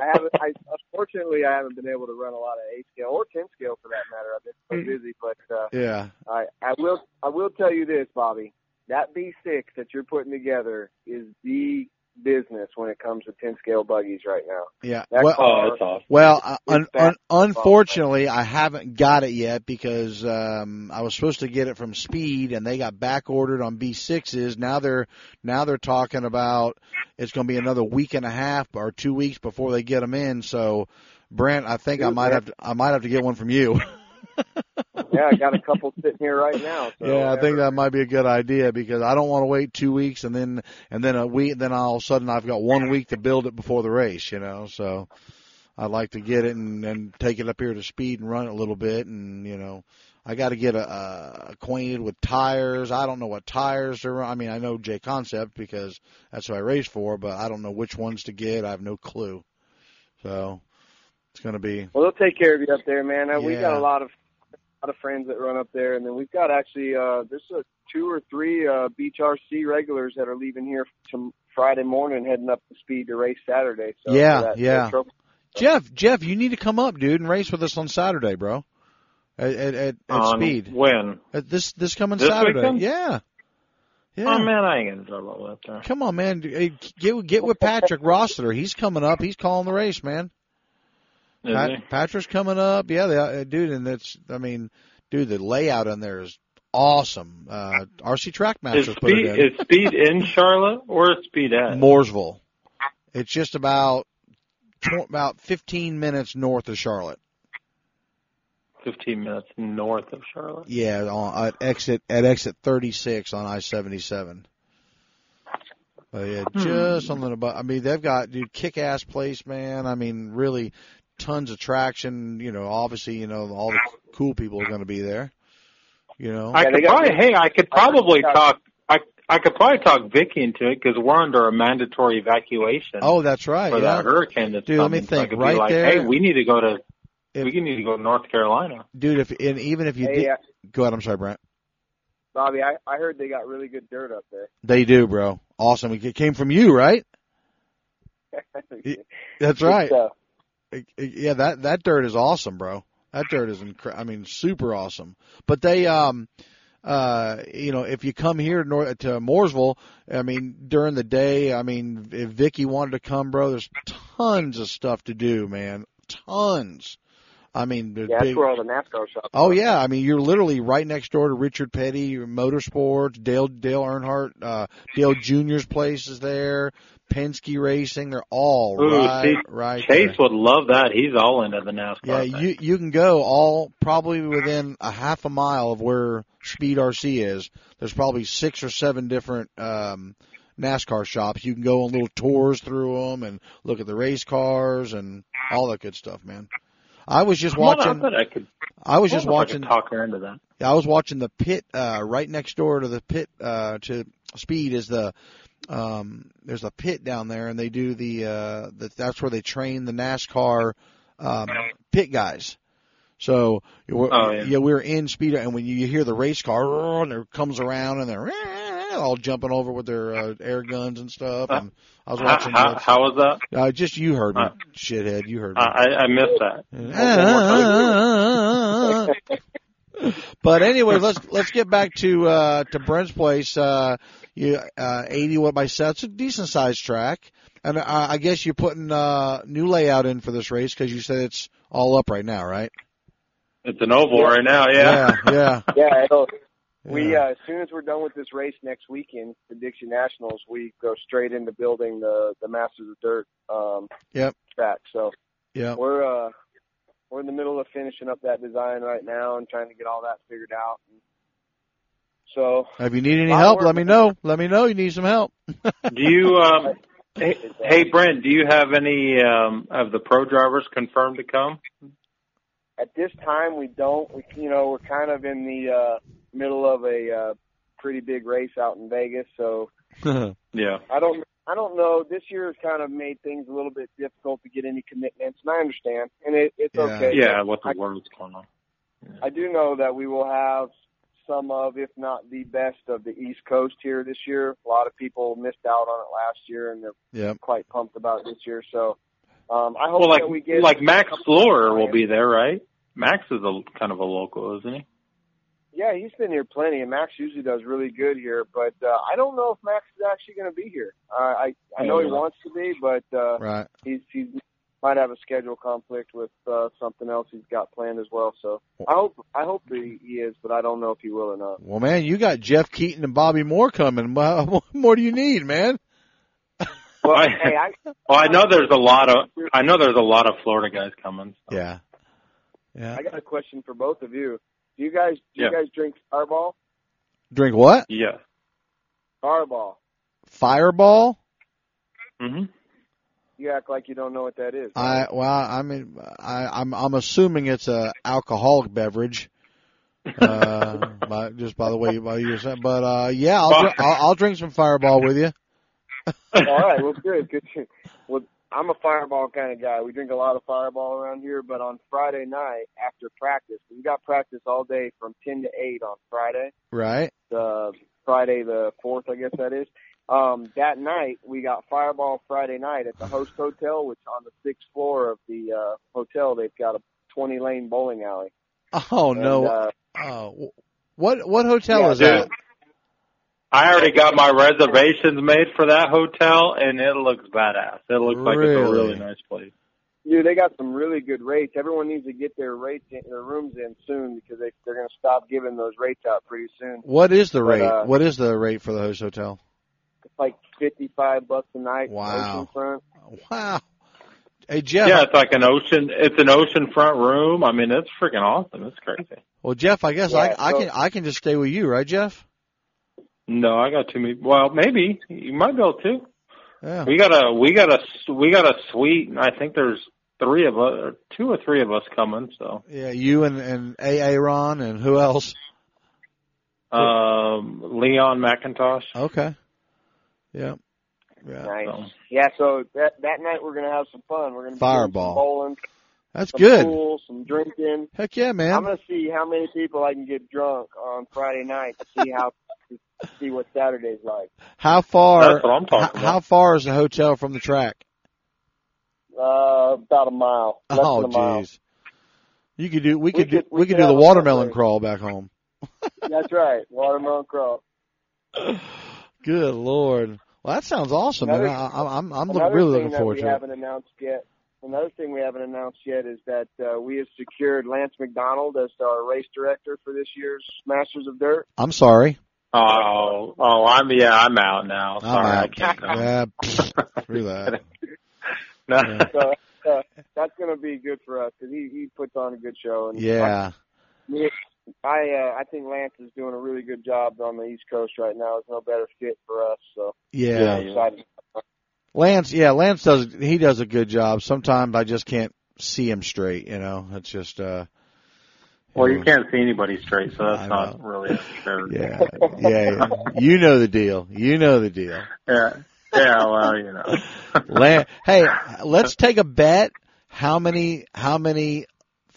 I haven't. I, unfortunately, I haven't been able to run a lot of eight scale or ten scale for that matter. I've been so busy, but uh, Yeah. I I will I will tell you this, Bobby. That B6 that you're putting together is the business when it comes to ten scale buggies right now. Yeah. That Well, oh, that's awesome. Well, uh, un- un- unfortunately, I haven't got it yet because um, I was supposed to get it from Speed, and they got back ordered on B6s. Now they're now they're talking about it's going to be another week and a half or two weeks before they get them in. So, Brent, I think I might man. have to I might have to get one from you. [laughs] Yeah, I got a couple sitting here right now. So yeah, I think that might be a good idea because I don't want to wait two weeks and then and then a week then all of a sudden I've got one week to build it before the race, you know. So I'd like to get it and, and take it up here to speed and run it a little bit and you know I got to get a, a, acquainted with tires. I don't know what tires are. I mean, I know J Concept because that's what I race for, but I don't know which ones to get. I have no clue. So it's going to be Well, they'll take care of you up there, man. Uh, We got a lot of lot of friends that run up there, and then we've got actually uh, there's a two or three uh, Beach RC regulars that are leaving here to Friday morning, heading up the speed to race Saturday. So Yeah, that, yeah. that Jeff. Jeff, you need to come up, dude, and race with us on Saturday, bro. At at, at, at On speed. When? Uh, This this coming This Saturday. weekend? Yeah. Yeah. Oh man, I ain't gonna drive all the up there. Come on, man. Get get with Patrick Rossiter. He's coming up. He's calling the race, man. Pat. Patrick's coming up. Yeah, they, uh, dude, and that's I mean, dude, the layout on there is awesome. Uh RC Is Trackmasters put it in. is speed in Charlotte or speed at? Mooresville. It's just about about 15 minutes north of Charlotte. Fifteen minutes north of Charlotte. Yeah, on, at exit at exit 36 on I-77. But yeah, Hmm. just something about. I mean, they've got dude kick-ass place, man. I mean, really, tons of traction. You know, obviously, you know, all the cool people are going to be there. You know, I could probably, good- hey, I could probably talk. I I could probably talk Vicky into it because we're under a mandatory evacuation oh, that's right. for Yeah. that hurricane that's Dude, let me coming. So I think, could right be like, there- hey, we need to go to If- we need to go to North Carolina. Dude, if and even if you Hey, did, uh, go ahead. I'm sorry, Brent. Bobby, I, I heard they got really good dirt up there. They do, bro. Awesome. It came from you, right? [laughs] That's right. Good stuff. Yeah, that that dirt is awesome, bro. That dirt is incre- I mean, super awesome. But they, um, uh, you know, if you come here to, North, to Mooresville, I mean, during the day, I mean, if Vicky wanted to come, bro, there's tons of stuff to do, man. Tons. I mean, Yeah, that's big, where all the NASCAR shops. Oh are. yeah, I mean you're literally right next door to Richard Petty Motorsports, Dale Dale Earnhardt, uh, Dale Jr.'s place is there, Penske Racing. They're all Ooh, right, see, right. Chase there. would love that. He's all into the NASCAR. Yeah, thing. you you can go all probably within a half a mile of where Speed RC is. There's probably six or seven different um, NASCAR shops. You can go on little tours through them and look at the race cars and all that good stuff, man. I was just on, I watching. I could. I was just watching. talk her into that. Yeah, I was watching the pit uh right next door to the pit uh to speed is the um there's a pit down there and they do the uh the, that's where they train the NASCAR um pit guys. So Oh, yeah. we we're in speed and when you, you hear the race car and it comes around and they're all jumping over with their uh, air guns and stuff and I was watching how, that. how was that? uh, just you heard me Uh, shithead you heard me I, I I missed that. [laughs] but anyway, let's let's get back to uh to Brent's place. Uh you uh 80 what by set. It's a decent sized track. And uh, I guess you're putting uh new layout in for this race cuz you said it's all up right now, right? It's an oval Yeah. right now. Yeah. Yeah, yeah. [laughs] Yeah, it'll, we uh, as soon as we're done with this race next weekend, the Dixie Nationals, we go straight into building the the Masters of Dirt um, Yep. track. So yeah. we're uh, we're in the middle of finishing up that design right now and trying to get all that figured out. So If you need any help, let me know. Let me know you need some help. [laughs] Do you um hey, hey Brent, do you have any um of the pro drivers confirmed to come? at this time, we don't. We you know we're kind of in the uh, middle of a uh, pretty big race out in Vegas, so [laughs] Yeah. I don't I don't know. This year has kind of made things a little bit difficult to get any commitments, and I understand, and it, it's Yeah. okay. Yeah, what the I- world's going on. I do know that we will have some of, if not the best of the East Coast here this year. A lot of people missed out on it last year, and they're yep. quite pumped about it this year. So um, I hope Well, like that we get like Max a Florer will be there, right? Max is a kind of a local, isn't he? Yeah, he's been here plenty, and Max usually does really good here. But uh, I don't know if Max is actually going to be here. Uh, I I know he wants to be, but uh, Right. he's he's might have a schedule conflict with uh, something else he's got planned as well. So I hope I hope he, he is, but I don't know if he will or not. Well, man, you got Jeff Keaton and Bobby Moore coming. What [laughs] what more do you need, man? [laughs] Well, I- hey, I Well, I know there's a lot of I know there's a lot of Florida guys coming. so. Yeah. Yeah. I got a question for both of you. Do you guys do Yeah. you guys drink Fireball? Drink what? Yeah. Fireball. Fireball? Mhm. You act like you don't know what that is. I well, I mean, I, I'm I'm assuming it's a alcoholic beverage. Uh, [laughs] by, just by the way, by you saying, but uh, yeah, I'll, I'll I'll drink some Fireball with you. All right, well, [laughs] good. Good. Well, I'm a Fireball kind of guy. We drink a lot of Fireball around here, but on Friday night after practice, we got practice all day from 10 to 8 on Friday. Right? The Friday the fourth, I guess that is. Um, that night we got Fireball Friday night at the host hotel, which on the sixth floor of the uh, hotel they've got a 20 lane bowling alley. Oh And, no! Uh, Oh, what what hotel Yeah, is dude. that? I already got my reservations made for that hotel, and it looks badass. It looks like it's a Really? really nice place. Dude, they got some really good rates. Everyone needs to get their rates in, their rooms in soon because they they're going to stop giving those rates out pretty soon. What is the But, rate? uh, what is the rate for the host hotel? It's like fifty five bucks a night. Wow. Oceanfront. Wow. Hey Jeff. Yeah, it's like an ocean. It's an oceanfront room. I mean, it's freaking awesome. It's crazy. Well, Jeff, I guess Yeah, I I can I can just stay with you, right, Jeff? No, I got too many. Well, maybe you might be able to. Yeah. We got a we got a we got a suite. And I think there's three of us, or two or three of us coming. So Yeah, you and and Aaron and who else? um, Leon McIntosh. Okay. Yeah. Yeah. Nice. So. Yeah, so that that night we're gonna have some fun. We're gonna Fireball. some bowling, That's some good. pool, some drinking. Heck yeah, man. I'm gonna see how many people I can get drunk on Friday night to see how to see what Saturday's like. How far? That's what I'm talking how, how far is the hotel from the track? Uh, about a mile. Less Oh, than a mile. jeez. You could do. We could do. could- We we could could do the watermelon crawl back home. [laughs] That's right. Watermelon crawl. [laughs] Good lord. Well, that sounds awesome, man. Another- I, I- I'm I'm look, Another really thing looking that forward we to it. haven't announced yet. Another thing we haven't announced yet is that uh, we have secured Lance McDonald as our race director for this year's Masters of Dirt. I'm sorry. Oh, oh, I'm yeah, I'm out now. I'm Sorry, I can't. Yeah, [laughs] pfft, screw that. No. Yeah. So uh, that's going to be good for us because he he puts on a good show. And Yeah. I I, uh, I think Lance is doing a really good job on the East Coast right now. There's no better fit for us. So Yeah. I'm. Lance, yeah, Lance does he does a good job. Sometimes I just can't see him straight, you know. It's just uh Well, you can't see anybody straight, so that's not really a fair. [laughs] Yeah, yeah, yeah. You know the deal. You know the deal. yeah, yeah. Well, you know. [laughs] Lan- hey, [laughs] let's take a bet. How many how many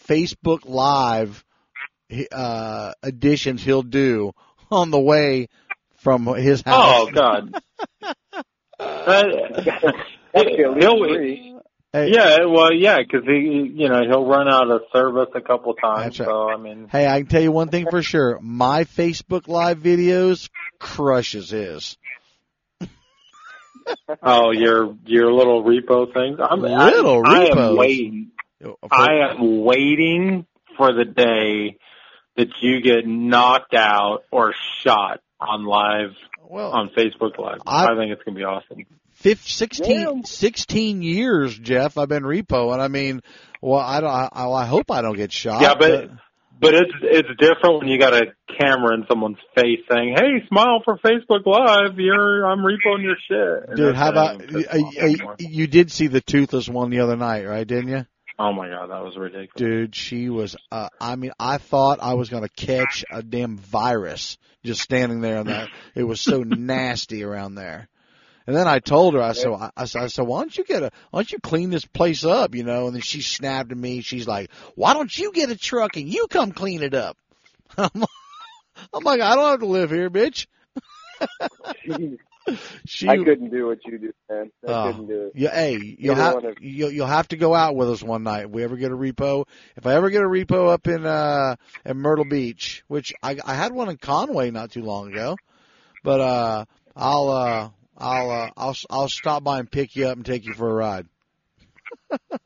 Facebook Live uh editions he'll do on the way from his house? Oh God. [laughs] Uh, That's [laughs] he'll. Hey, yeah, well, yeah, because he, you know, he'll run out of service a couple times. Right. So I mean, Hey, I can tell you one thing for sure. My Facebook Live videos crushes his. [laughs] oh, your your little repo things. I'm Little I, I am waiting. I am waiting for the day that you get knocked out or shot on live well, on Facebook Live. I- I, think it's gonna be awesome. fif- 16, 16 years, Jeff. I've been repo, and I mean, well, I don't. I, I hope I don't get shot. Yeah, but- But it's it's different when you got a camera in someone's face saying, "Hey, smile for Facebook Live. You're I'm repoing your shit." And dude, how about you, you, you did see the toothless one the other night, right? Didn't you? Oh my god, that was ridiculous. Dude, she was. Uh, I mean, I thought I was going to catch a damn virus just standing there, and that [laughs] it was so nasty around there. And then I told her, I said, I, I said, I said, why don't you get a, why don't you clean this place up, you know? And then she snapped at me. She's like, why don't you get a truck and you come clean it up? [laughs] I'm, like- I'm like, I don't have to live here, bitch. [laughs] [laughs] She, I couldn't do what you do, man. I Oh. couldn't do it. Yeah, hey, you'll have of- you'll, you'll have to go out with us one night. If we ever get a repo, if I ever get a repo up in uh in Myrtle Beach, which I I had one in Conway not too long ago, but uh I'll uh I'll uh I'll I'll stop by and pick you up and take you for a ride.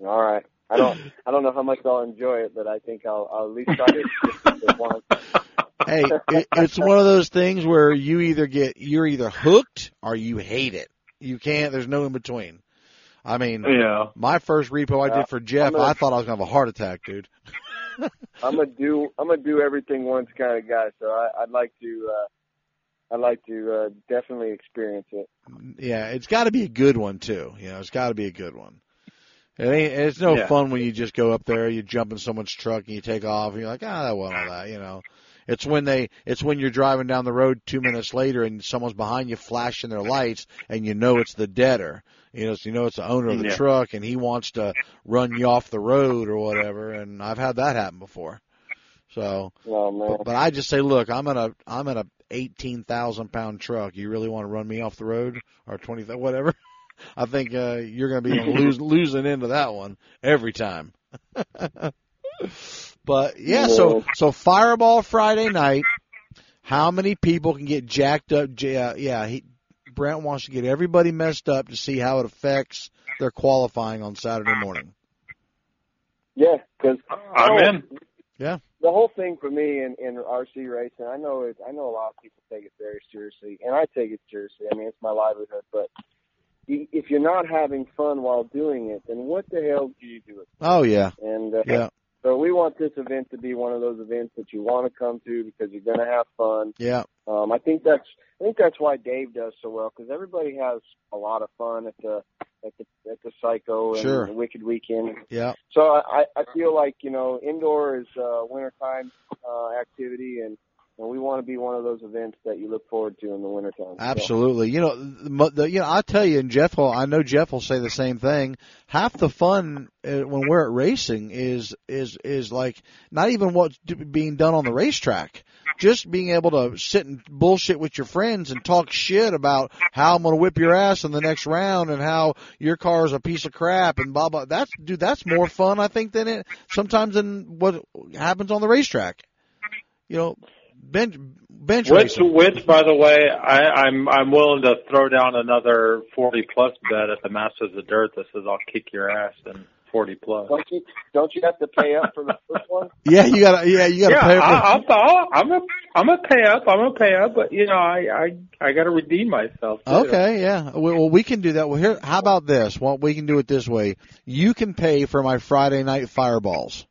All right. I don't. I don't know how much I'll enjoy it, but I think I'll, I'll at least try it [laughs] once. Hey, it, it's one of those things where you either get you're either hooked or you hate it. You can't. There's no in between. I mean, Yeah. my first repo I Yeah, did for Jeff, I'm gonna- I thought I was gonna have a heart attack, dude. [laughs] I'm gonna do. I'm gonna do everything once kind of guy. So I, I'd like to. uh I'd like to uh, definitely experience it. Yeah, it's got to be a good one too. You know, it's got to be a good one. It ain't. It's no Yeah. fun when you just go up there, you jump in someone's truck, and you take off, and you're like, ah, that wasn't all that. You know, it's when they. It's when you're driving down the road two minutes later, and someone's behind you flashing their lights, and you know it's the debtor. You know, so you know it's the owner of the Yeah. truck, and he wants to run you off the road or whatever. And I've had that happen before. So, Oh man. but, but I just say, look, I'm in a I'm in a eighteen thousand pound truck. You really want to run me off the road or twenty whatever? [laughs] I think uh, you're going to be [laughs] lose, losing into that one every time. [laughs] but yeah, so so Fireball Friday night. How many people can get jacked up? J- Uh, yeah, he, Brent wants to get everybody messed up to see how it affects their qualifying on Saturday morning. Yeah, because I'm in. Yeah, the whole thing for me in, in RC racing, I know it. I know a lot of people take it very seriously, and I take it seriously. I mean, it's my livelihood. But if you're not having fun while doing it, then what the hell do you do it? Oh yeah, And uh, yeah. So we want this event to be one of those events that you want to come to because you're going to have fun. Yeah. Um, I think that's I think that's why Dave does so well because everybody has a lot of fun at the at the at the Psycho and Sure. the Wicked Weekend. Yeah. So I I feel like you know indoor is uh, wintertime uh, activity and. And we want to be one of those events that you look forward to in the wintertime. So- Absolutely. You know, the, you know, I tell you, and Jeff will, I know Jeff will say the same thing. Half the fun uh, when we're at racing is, is, is like not even what's being done on the racetrack. Just being able to sit and bullshit with your friends and talk shit about how I'm going to whip your ass in the next round and how your car is a piece of crap and blah blah. That's dude, that's more fun I think than it sometimes than what happens on the racetrack. You know, bench bench Which, racing. which, by the way, I, I'm I'm willing to throw down another 40 plus bet at the Masters of Dirt that says I'll kick your ass in 40 plus. Don't you don't you have to pay up for the first one? [laughs] Yeah, you gotta. Yeah, you gotta Yeah, pay. For, I, I'll, I'll, I'm gonna I'm gonna pay up. I'm gonna pay up, but you know, I I I got to redeem myself. Too. Okay, yeah. Well, well, we can do that. Well, here, how about this? Well, we can do it this way. You can pay for my Friday night fireballs.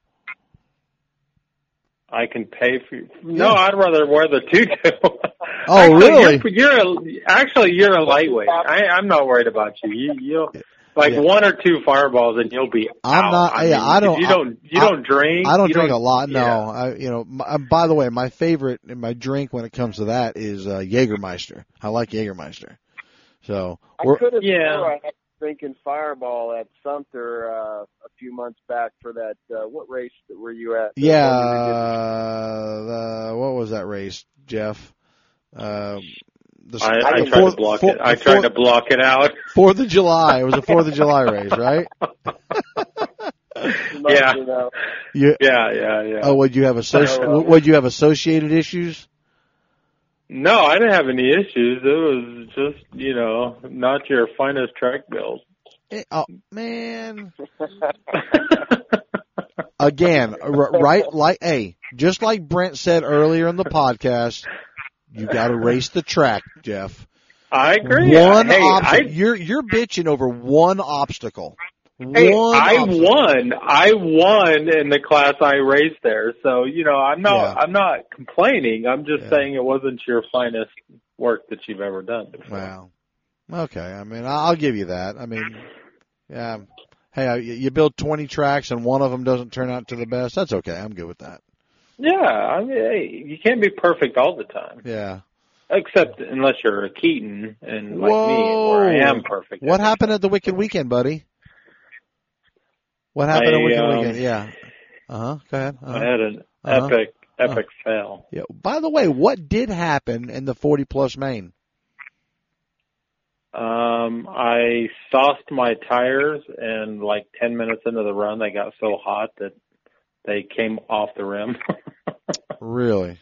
I can pay for. No, I'd rather wear the tutu. [laughs] Oh, actually, really? You're, you're a, actually you're a lightweight. I, I'm not worried about you. You you'll like Yeah. one or two fireballs and you'll be. I'm out. not- I yeah, mean, I don't- You don't. You I- don't drink. I don't you drink a lot. No, yeah. I, you know. My, um, by the way, my favorite and my drink when it comes to that is uh, Jägermeister. I like Jägermeister. So I we're could have Yeah. I had drinking Fireball at Sumter uh, a few months back for that. Uh, what race were you at? The yeah. one Uh, the, what was that race, Jeff? Um, the, I, I the tried fourth- to block four- it. I tried fourth- to block it out. [laughs] Fourth of July. It was a Fourth of July race, right? [laughs] Yeah. You know, Yeah, yeah, yeah. oh, would you have associ- Oh. Would you have associated issues? No, I didn't have any issues. It was just you know not your finest track build. Eh, Oh man, [laughs] again, right? Like, hey, just like Brent said earlier in the podcast, you got to race the track, Jeff. I agree. One hey, obstacle. I, You're you're bitching over one obstacle. Hey, I obstacle. won. I won in the class I raced there. So you know, I'm not. Yeah. I'm not complaining. I'm just Yeah. saying it wasn't your finest work that you've ever done. Before. Wow. Okay. I mean, I'll give you that. I mean, yeah. Hey, you build 20 tracks and one of them doesn't turn out to the best. That's okay. I'm good with that. Yeah, I mean, hey, you can't be perfect all the time, Yeah. except unless you're a Keaton and like Whoa. me, where I am perfect. What happened at the Wicked Weekend, buddy? What happened I, Wicked um, Weekend? Yeah. Uh huh. Go ahead. I Uh-huh. had an Uh-huh. epic, epic fail. Yeah. By the way, what did happen in the 40 plus main? Um, I sauced my tires, and like ten minutes into the run, they got so hot that they came off the rim. [laughs] Really?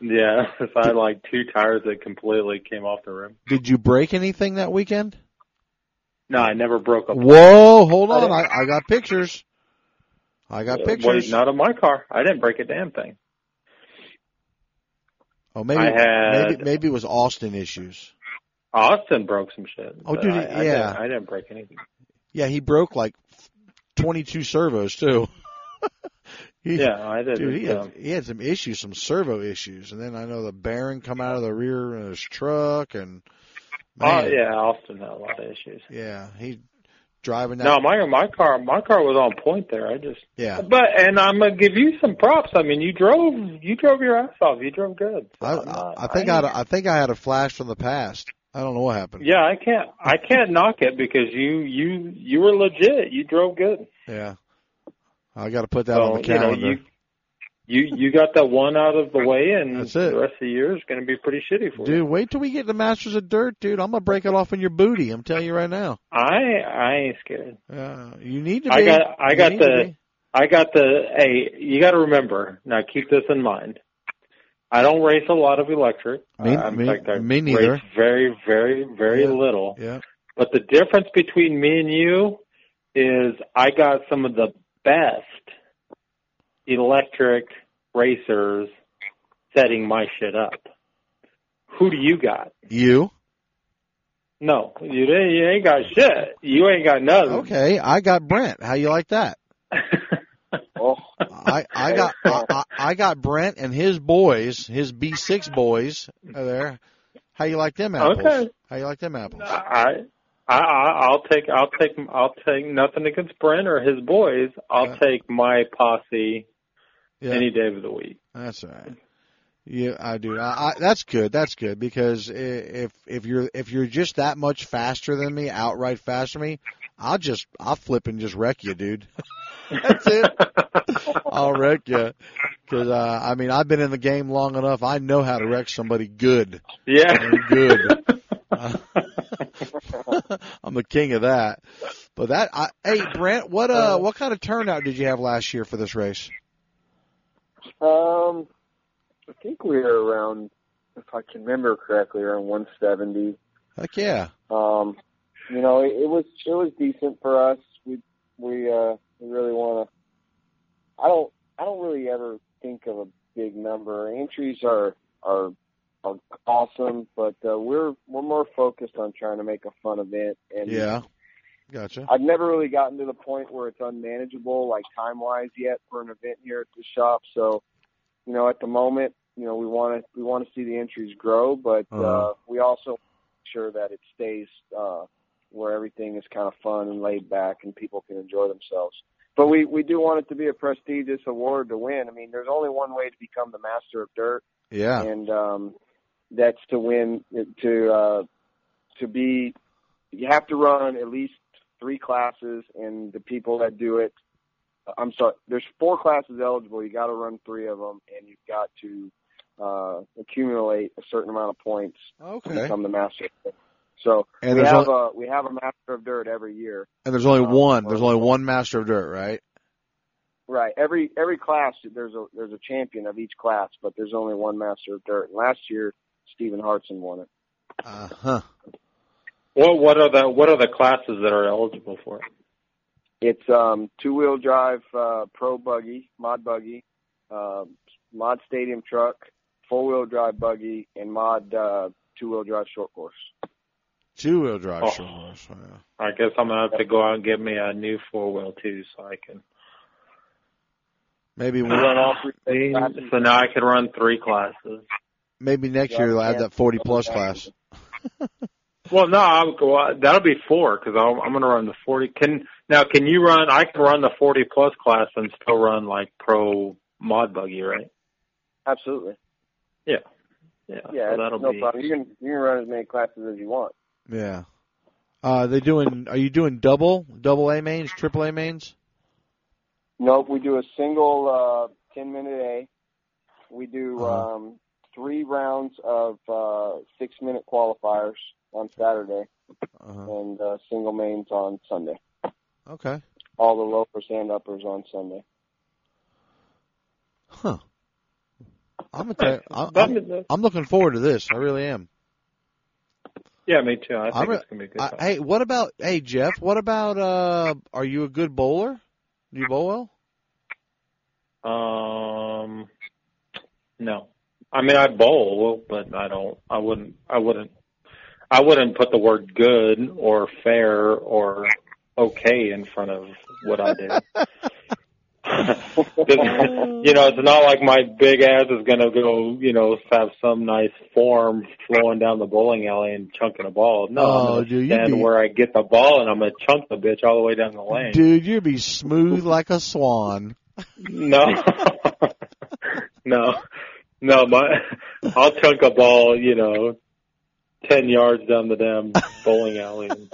yeah, [laughs] so I had like two tires that completely came off the rim. Did you break anything that weekend? No, I never broke a. Whoa, hold on. I, I got pictures. I got pictures. Wait, not on my car. I didn't break a damn thing. oh, maybe, had- maybe, maybe it was Austin issues. Austin broke some shit. Oh, dude, I, I yeah. Didn't, I didn't break anything. Yeah, he broke like 22 servos too. [laughs] He- Yeah, I didn't. Dude, he had, um, he had some issues, some servo issues, and then I know the bearing come out of the rear of his truck, and oh, yeah, Austin had a lot of issues. yeah, he driving that. No, my my car my car was on point there. I just yeah, But and I'm gonna give you some props. I mean, you drove you drove your ass off. You drove good. So I, not- I, think I, had a, I think I had a flash from the past. I don't know what happened. Yeah, I can't I can't [laughs] knock it because you you you were legit. You drove good. Yeah, I got to put that so on the you know calendar. you you you got that one out of the way, and the rest of the year is going to be pretty shitty for you. Dude, wait till we get the Masters of Dirt, dude. I'm gonna break it off in your booty. I'm telling you right now. I I ain't scared. Uh, you need to be. I got I You got the. I got the hey. You got to remember now. Keep this in mind. I don't race a lot of electric. Me- Uh, in me- fact, I me neither. race very, very, very Yeah. little. Yeah. But the difference between me and you is I got some of the best electric racers setting my shit up. Who do you got? You. No, you didn't, you ain't got shit. You ain't got nothing. Okay, I got Brent. How you like that? [laughs] Oh, I I got I, I- I got Brent and his boys, his B6 boys are there. How you like them apples? Okay. How you like them apples? I, I, I- I'll take, I'll take, I'll take nothing against Brent or his boys. I'll Yeah. take my posse Yeah, any day of the week. that's right. Yeah, I do. I, I, that's good. That's good because i- if if you're if you're just that much faster than me, outright faster than me, I'll just I'll flip and just wreck you, dude. [laughs] That's it. [laughs] I'll wreck you. Because uh, I mean, I've been in the game long enough. I know how to wreck somebody good. yeah. Very good. [laughs] I'm the king of that. But that, I, hey Brent, what uh, what kind of turnout did you have last year for this race? Um, I think we were around, if I can remember correctly, around 170. Heck yeah. Um, you know, it, it was it was decent for us. We we uh we really want to. I don't I don't really ever think of a big number. Entries are are are awesome, but uh, we're we're more focused on trying to make a fun event. And Yeah. Gotcha. I've never really gotten to the point where it's unmanageable, like time wise, yet for an event here at the shop. So, you know, at the moment, you know, we want to we want to see the entries grow, but uh, Uh-huh. we also make sure that it stays uh, where everything is kind of fun and laid back, and people can enjoy themselves. But we we do want it to be a prestigious award to win. I mean, there's only one way to become the master of dirt, Yeah. and um, that's to win to uh, to be. You have to run at least three classes, and the people that do it. I'm sorry. There's four classes eligible. You got to run three of them, and you've got to uh, accumulate a certain amount of points to become the master. So And we have only, a we have a master of dirt every year. and there's only uh, one. There's only one master of dirt, right? Right. Every every class there's a there's a champion of each class, but there's only one master of dirt. And last year Stephen Hartson won it. Uh huh. What what are the what are the classes that are eligible for it? It's um two wheel drive uh pro buggy, mod buggy, uh, mod stadium truck, four wheel drive buggy, and mod uh two wheel drive short course. Two wheel drive Oh. short horse. Yeah. I guess I'm gonna have to go out and get me a new four wheel too, so I can. Maybe We run all three classes. So now I can run three classes. maybe next year they'll add that 40 plus class. [laughs] Well, no, I'll go. That'll be four because I'm going to run the forty. Can now? Can you run? I can run the forty plus class and still run like pro mod buggy, right? Absolutely. Yeah. Yeah, so that'll no be. problem. You can you can run as many classes as you want. Yeah. Uh, they doing? Are you doing double, double A mains, triple A mains? Nope, we do a single uh, 10 minute A. We do Uh-huh. um, three rounds of uh, six minute qualifiers on Saturday Uh-huh. and uh, single mains on Sunday. Okay. All the loafers and uppers on Sunday. Huh. I'm gonna tell you, I'm, I'm, I'm looking forward to this. I really am. yeah, me too. I think I'm a- it's going to be a good. I, hey, what about? Hey, Jeff. What about? Uh, are you a good bowler? Do you bowl well? Um, no. I mean, I bowl, but I don't. I wouldn't. I wouldn't. I wouldn't put the word good or fair or okay in front of what I do. [laughs] you know, it's not like my big ass is gonna go, you know, have some nice form flowing down the bowling alley and chunking a ball. No, Oh, I'm dude, stand be- where I get the ball and I'm gonna chunk the bitch all the way down the lane. Dude, you'd be smooth like a swan. No, [laughs] no, no. My, I'll chunk a ball, you know, ten yards down the damn [laughs] bowling alley.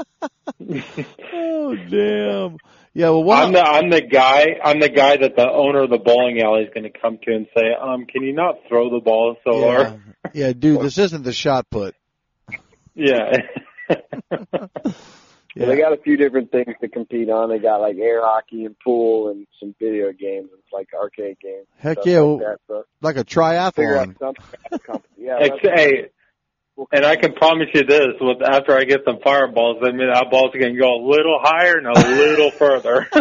Oh damn. Yeah. Well, what? I'm the I'm the guy I'm the guy that the owner of the bowling alley is going to come to and say, um, can you not throw the ball so yeah. hard? yeah, dude. This isn't the shot put. Yeah. Well, [laughs] [laughs] they got a few different things to compete on. They got like air hockey and pool and some video games. It's like arcade games. Heck yeah. Like well, that. So like a triathlon. something. Yeah. Ex- that's- hey, and I can promise you this: with after I get some fireballs, I mean that ball's going to go a little higher and a little [laughs] further. [laughs]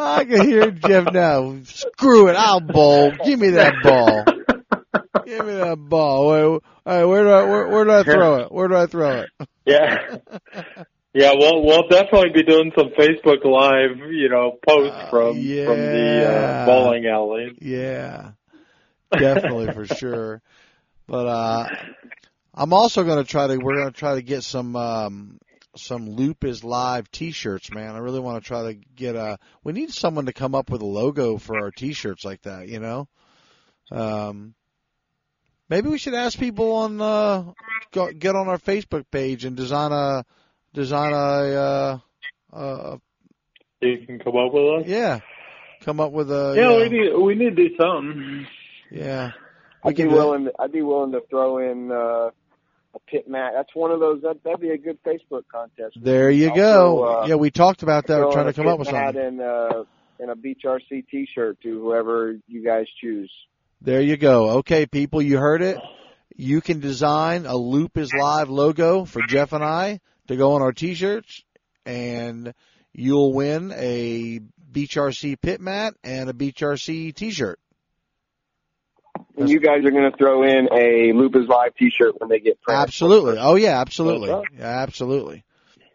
I can hear Jeff now. Screw it. I'll bowl. Give me that ball. Give me that ball. Wait, hey, where do I where, where do I throw it? Where do I throw it? [laughs] yeah. Yeah, well, we'll definitely be doing some Facebook Live, you know, posts Uh, from from the uh, bowling alley. Yeah, definitely for sure. But uh, I'm also going to try to. We're going to try to get some um, some Loop is live T-shirts, man. I really want to try to get a. We need someone to come up with a logo for our T-shirts like that. You know. Um, maybe we should ask people on uh, go, get on our Facebook page and design a design a. Uh, uh, You can come up with us. yeah, come up with a. Yeah, yeah, we need we need to do something. yeah. I'd be can do that. willing. To, I'd be willing to throw in uh, a pit mat. That's one of those. That that'd be a good Facebook contest. There you Also, go. uh, yeah, we talked about that. We're trying to come up with something. and uh, and a Beach RC T-shirt to whoever you guys choose. There you go. Okay, people, you heard it. You can design a Loop is Live logo for Jeff and I to go on our T-shirts, and you'll win a Beach RC pit mat and a Beach RC T-shirt. And you guys are going to throw in a Loop is Live T-shirt when they get printed. Absolutely. Oh yeah, absolutely. Yeah, absolutely.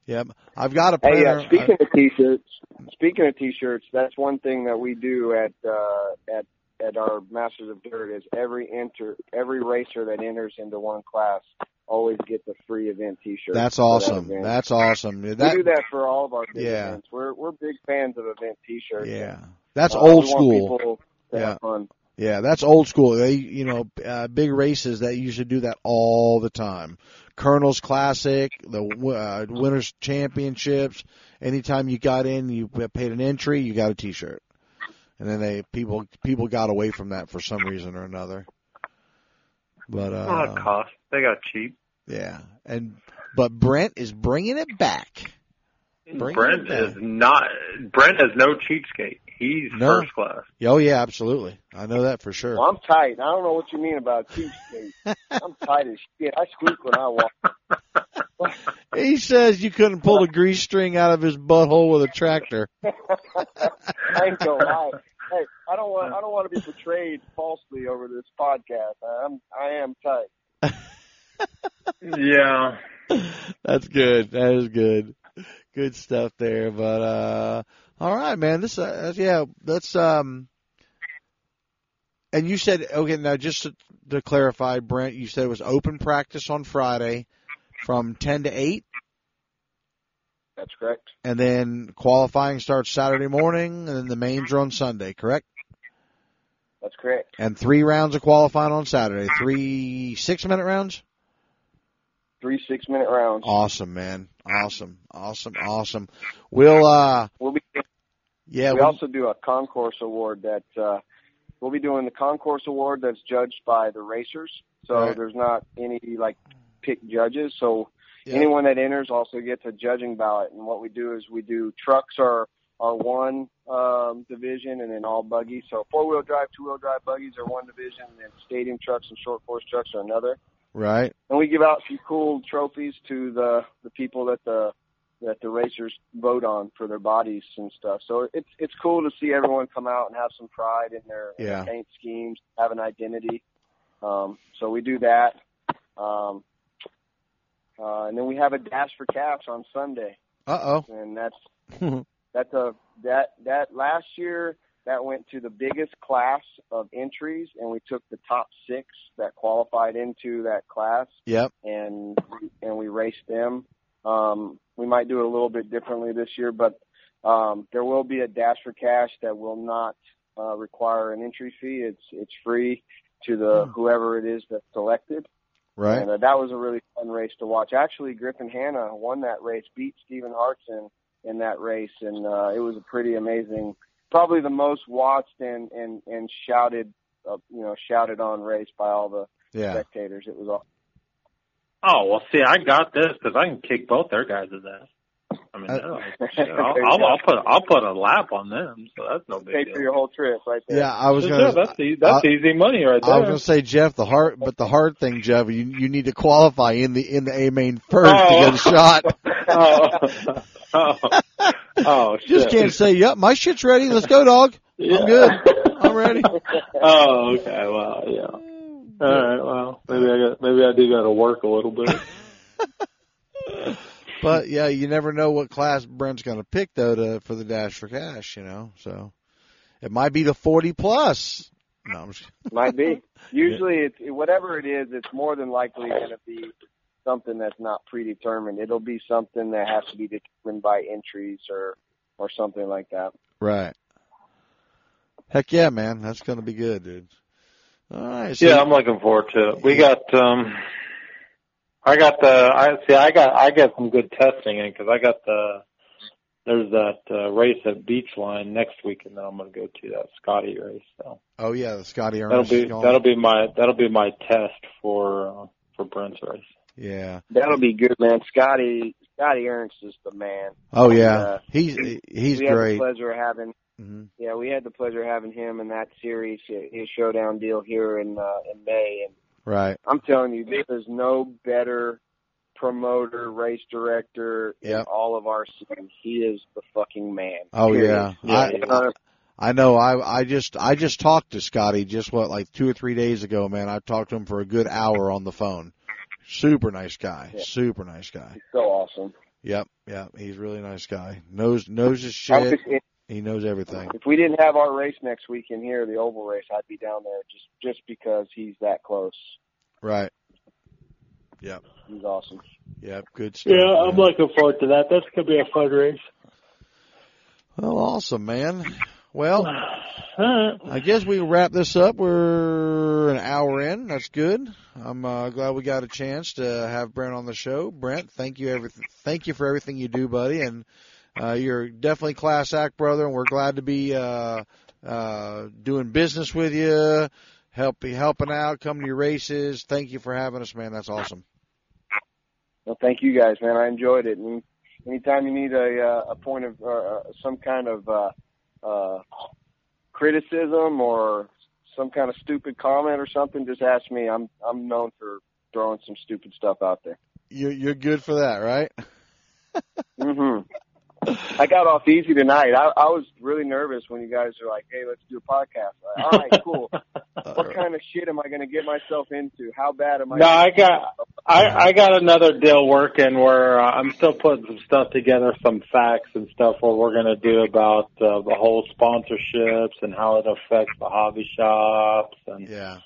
Yep. I've got a Hey, uh, speaking of T-shirts, speaking of T-shirts, that's one thing that we do at uh, at at our Masters of Dirt is every enter every racer that enters into one class always gets a free event T-shirt. that's for that awesome. That's awesome. we That do that for all of our big Yeah. events. We're we're big fans of event T-shirts. yeah. That's Uh, old we school. Yeah. Yeah, that's old school. They, you know, uh, big races that usually do that all the time. Colonel's Classic, the uh, Winners Championships. Anytime you got in, you paid an entry, you got a T-shirt, and then they people people got away from that for some reason or another. But that uh, cost. They got cheap. yeah, and but Brent is bringing it back. Bring Brent it back. is not. Brent has no cheapskate. He's No. first class. Oh yeah, absolutely. I know that for sure. Well, I'm tight. I don't know what you mean about cheapskate. [laughs] I'm tight as shit. I squeak when I walk. [laughs] He says you couldn't pull a grease string out of his butthole with a tractor. [laughs] I ain't gonna lie. Hey, I don't want I don't want to be portrayed falsely over this podcast. I'm I am tight. Yeah. That's good. That is good. Good stuff there. But uh all right, man. This uh, yeah, that's um and you said okay, now just to, to clarify, Brent, you said it was open practice on Friday from 10 to 8 That's correct. and then qualifying starts Saturday morning and then the mains are on Sunday, correct? That's correct. And three rounds of qualifying on Saturday. Three 6-minute rounds? Three six minute rounds. Awesome, man. Awesome. Awesome. Awesome. We'll uh We'll be yeah, we we'll, also do a concours award that uh we'll be doing the concours award that's judged by the racers. So Right. there's not any like pick judges. So yeah. anyone that enters also gets a judging ballot. And what we do is we do trucks are are one um, division, and then all buggies. So four wheel drive, two wheel drive buggies are one division, and then stadium trucks and short course trucks are another. Right. And we give out some cool trophies to the the people that the that the racers vote on for their bodies and stuff. So it's it's cool to see everyone come out and have some pride in their, in their paint schemes, have an identity. Um, so we do that. Um, uh, and then we have a dash for caps on Sunday, Uh oh. and that's [laughs] that's a that that last year that went to the biggest class of entries, and we took the top six that qualified into that class yep. and and we raced them. Um, we might do it a little bit differently this year, but um, there will be a dash for cash that will not uh, require an entry fee. It's it's free to the whoever it is that's selected. Right. And uh, that was a really fun race to watch. Actually, Griffin Hanna won that race, beat Stephen Hartson in that race, and uh, it was a pretty amazing, probably the most watched and and and shouted, uh, you know, shouted on race by all the Yeah. spectators. It was all. Oh well, see, I got this because I can kick both their guys' ass. I mean, Uh, like, [laughs] I'll, I'll, I'll put I'll put a lap on them, so that's no big pay deal. for your whole trip right there. Yeah, I was Yeah, gonna. that's easy, that's easy money right there. I was gonna say, Jeff, the hard, but the hard thing, Jeff, you you need to qualify in the in the A main first to Oh. get a shot. [laughs] oh, oh, oh, shit. Just can't say, "Yep, my shit's ready. Let's go, dog." Yeah. I'm good. [laughs] I'm ready. oh, okay. Well, yeah. All right. Well, maybe I got maybe I do got to work a little bit. [laughs] but yeah, you never know what class Brent's going to pick though to for the dash for cash. You know, so it might be the forty plus. No, I'm just, Might be. [laughs] Usually, it's whatever it is. It's more than likely going to be something that's not predetermined. It'll be something that has to be determined by entries or or something like that. right. Heck yeah, man, that's going to be good, dude. All right. So Yeah, I'm looking forward to it. We got um I got the I see I got I got some good testing in cuz I got the there's that uh, race at Beachline next week and then I'm going to go to that Scotty race. So oh yeah, the Scotty that'll be going. that'll be my that'll be my test for uh, for Brent's race. Yeah. That'll be good, man. Scotty Scotty Ernst is the man. Oh yeah, Uh, he's he's we had the great. pleasure of having hmm yeah, we had the pleasure of having him in that series, his showdown deal here in uh, in May, and Right. I'm telling you, there is no better promoter, race director in Yep. all of our scene. He is the fucking man. Oh Period. yeah. Yeah, I. Uh, I know. I I just I just talked to Scotty just what like two or three days ago, man. I talked to him for a good hour on the phone. Super nice guy. Yeah. Super nice guy. he's so awesome. Yep. Yep. He's a really nice guy. Knows knows his shit. just- He knows everything. If we didn't have our race next weekend here, the oval race, I'd be down there just just because he's that close. Right. Yep. He's awesome. Yep. Good stuff. Yeah, I'm man. looking forward to that. That's going to be a fun race. Well, awesome, man. Well, [sighs] [sighs] Alright. I guess we wrap this up. We're an hour in. That's good. I'm uh, glad we got a chance to have Brent on the show. Brent, thank you every thank you for everything you do, buddy. And uh, you're definitely class act, brother. And we're glad to be uh, uh, doing business with you, help helping out, coming to your races. Thank you for having us, man. That's awesome. Well, thank you guys, man. I enjoyed it. And anytime you need a uh, a point of uh, uh, some kind of uh, uh, criticism or some kind of stupid comment or something, just ask me. I'm I'm known for throwing some stupid stuff out there. You're you're good for that, right? [laughs] hmm I got off easy tonight. I, I was really nervous when you guys were like, "Hey, let's do a podcast." Like, All right, cool. [laughs] what kind of shit am I going to get myself into? How bad am I? No, I got I I got another deal working where uh, I'm still putting some stuff together, some facts and stuff where we're going to do about uh, the whole sponsorships and how it affects the hobby shops and Yeah.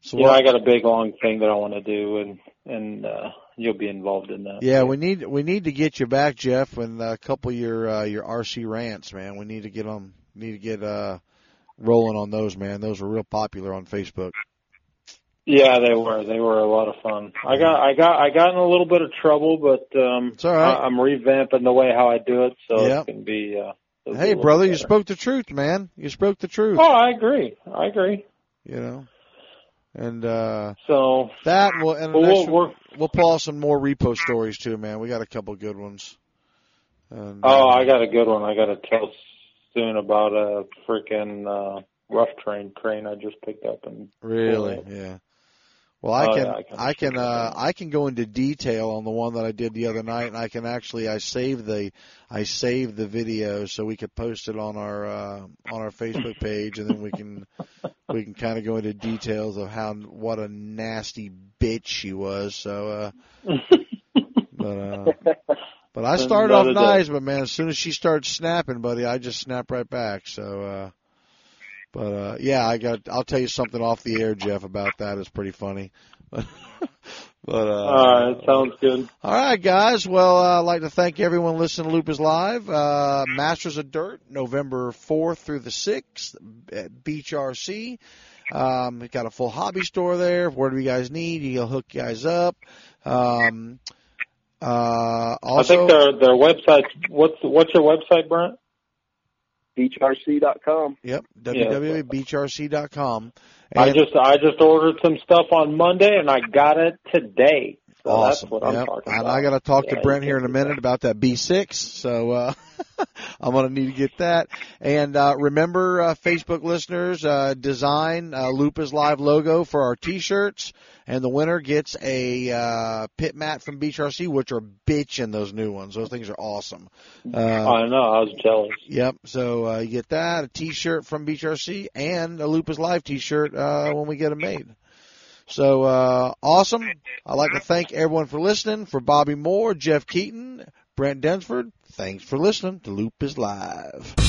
So you know I got a big long thing that I want to do and and uh you'll be involved in that. Yeah, we need we need to get you back, Jeff, and a couple of your uh, your RC rants, man. We need to get them need to get uh rolling on those, man. Those were real popular on Facebook. Yeah, they were. They were a lot of fun. I got I got I got in a little bit of trouble, but um It's all right. I, I'm revamping the way how I do it, so Yep. it's gonna be. Uh, Hey, brother, you spoke the truth, man. You spoke the truth. Oh, I agree. I agree. You know, and uh So that will and Well, we'll, we'll pull out some more repo stories too, man. We got a couple good ones. And, oh, uh, I got a good one. I got to tell soon about a freaking uh, rough terrain crane I just picked up and Really? Yeah. Well, I Oh, can, yeah, I can I can, uh. I can go into detail on the one that I did the other night, and I can actually, I saved the, I saved the video so we could post it on our, uh, on our Facebook [laughs] page, and then we can, we can kind of go into details of how, what a nasty bitch she was. So, uh, but, uh, [laughs] but I started off nice, but man, as soon as she started snapping, buddy, I just snapped right back. So, uh, but uh yeah, I got. I'll tell you something off the air, Jeff, about that. It's pretty funny. [laughs] but uh, All right, sounds good. all right, guys. Well, uh, I'd like to thank everyone listening to Loop is Live. Uh, Masters of Dirt, November 4th through the 6th at Beach RC. Um, we got a full hobby store there. Whatever you guys need, you'll hook you guys up. Um, uh, also, I think their their website. What's what's your website, Brent? Beachrc.com. yep, www.beachrc.com. I just I just ordered some stuff on Monday and I got it today. So awesome. that's what I'm Yep. talking and about. I got to talk Yeah, to Brent here in a do that. minute about that B6. So uh, [laughs] I'm going to need to get that. And uh, remember, uh, Facebook listeners, uh, design uh, Loop is Live logo for our T-shirts, and the winner gets a uh, pit mat from Beach RC, which are bitchin' those new ones. Those things are awesome. Uh, I know. I was jealous. Yep. So uh, you get that, a T-shirt from Beach RC, and a Loop is Live T-shirt uh, when we get them made. So, uh, awesome. I'd like to thank everyone for listening. For Bobby Moore, Jeff Keaton, Brent Densford, thanks for listening to Loop is Live.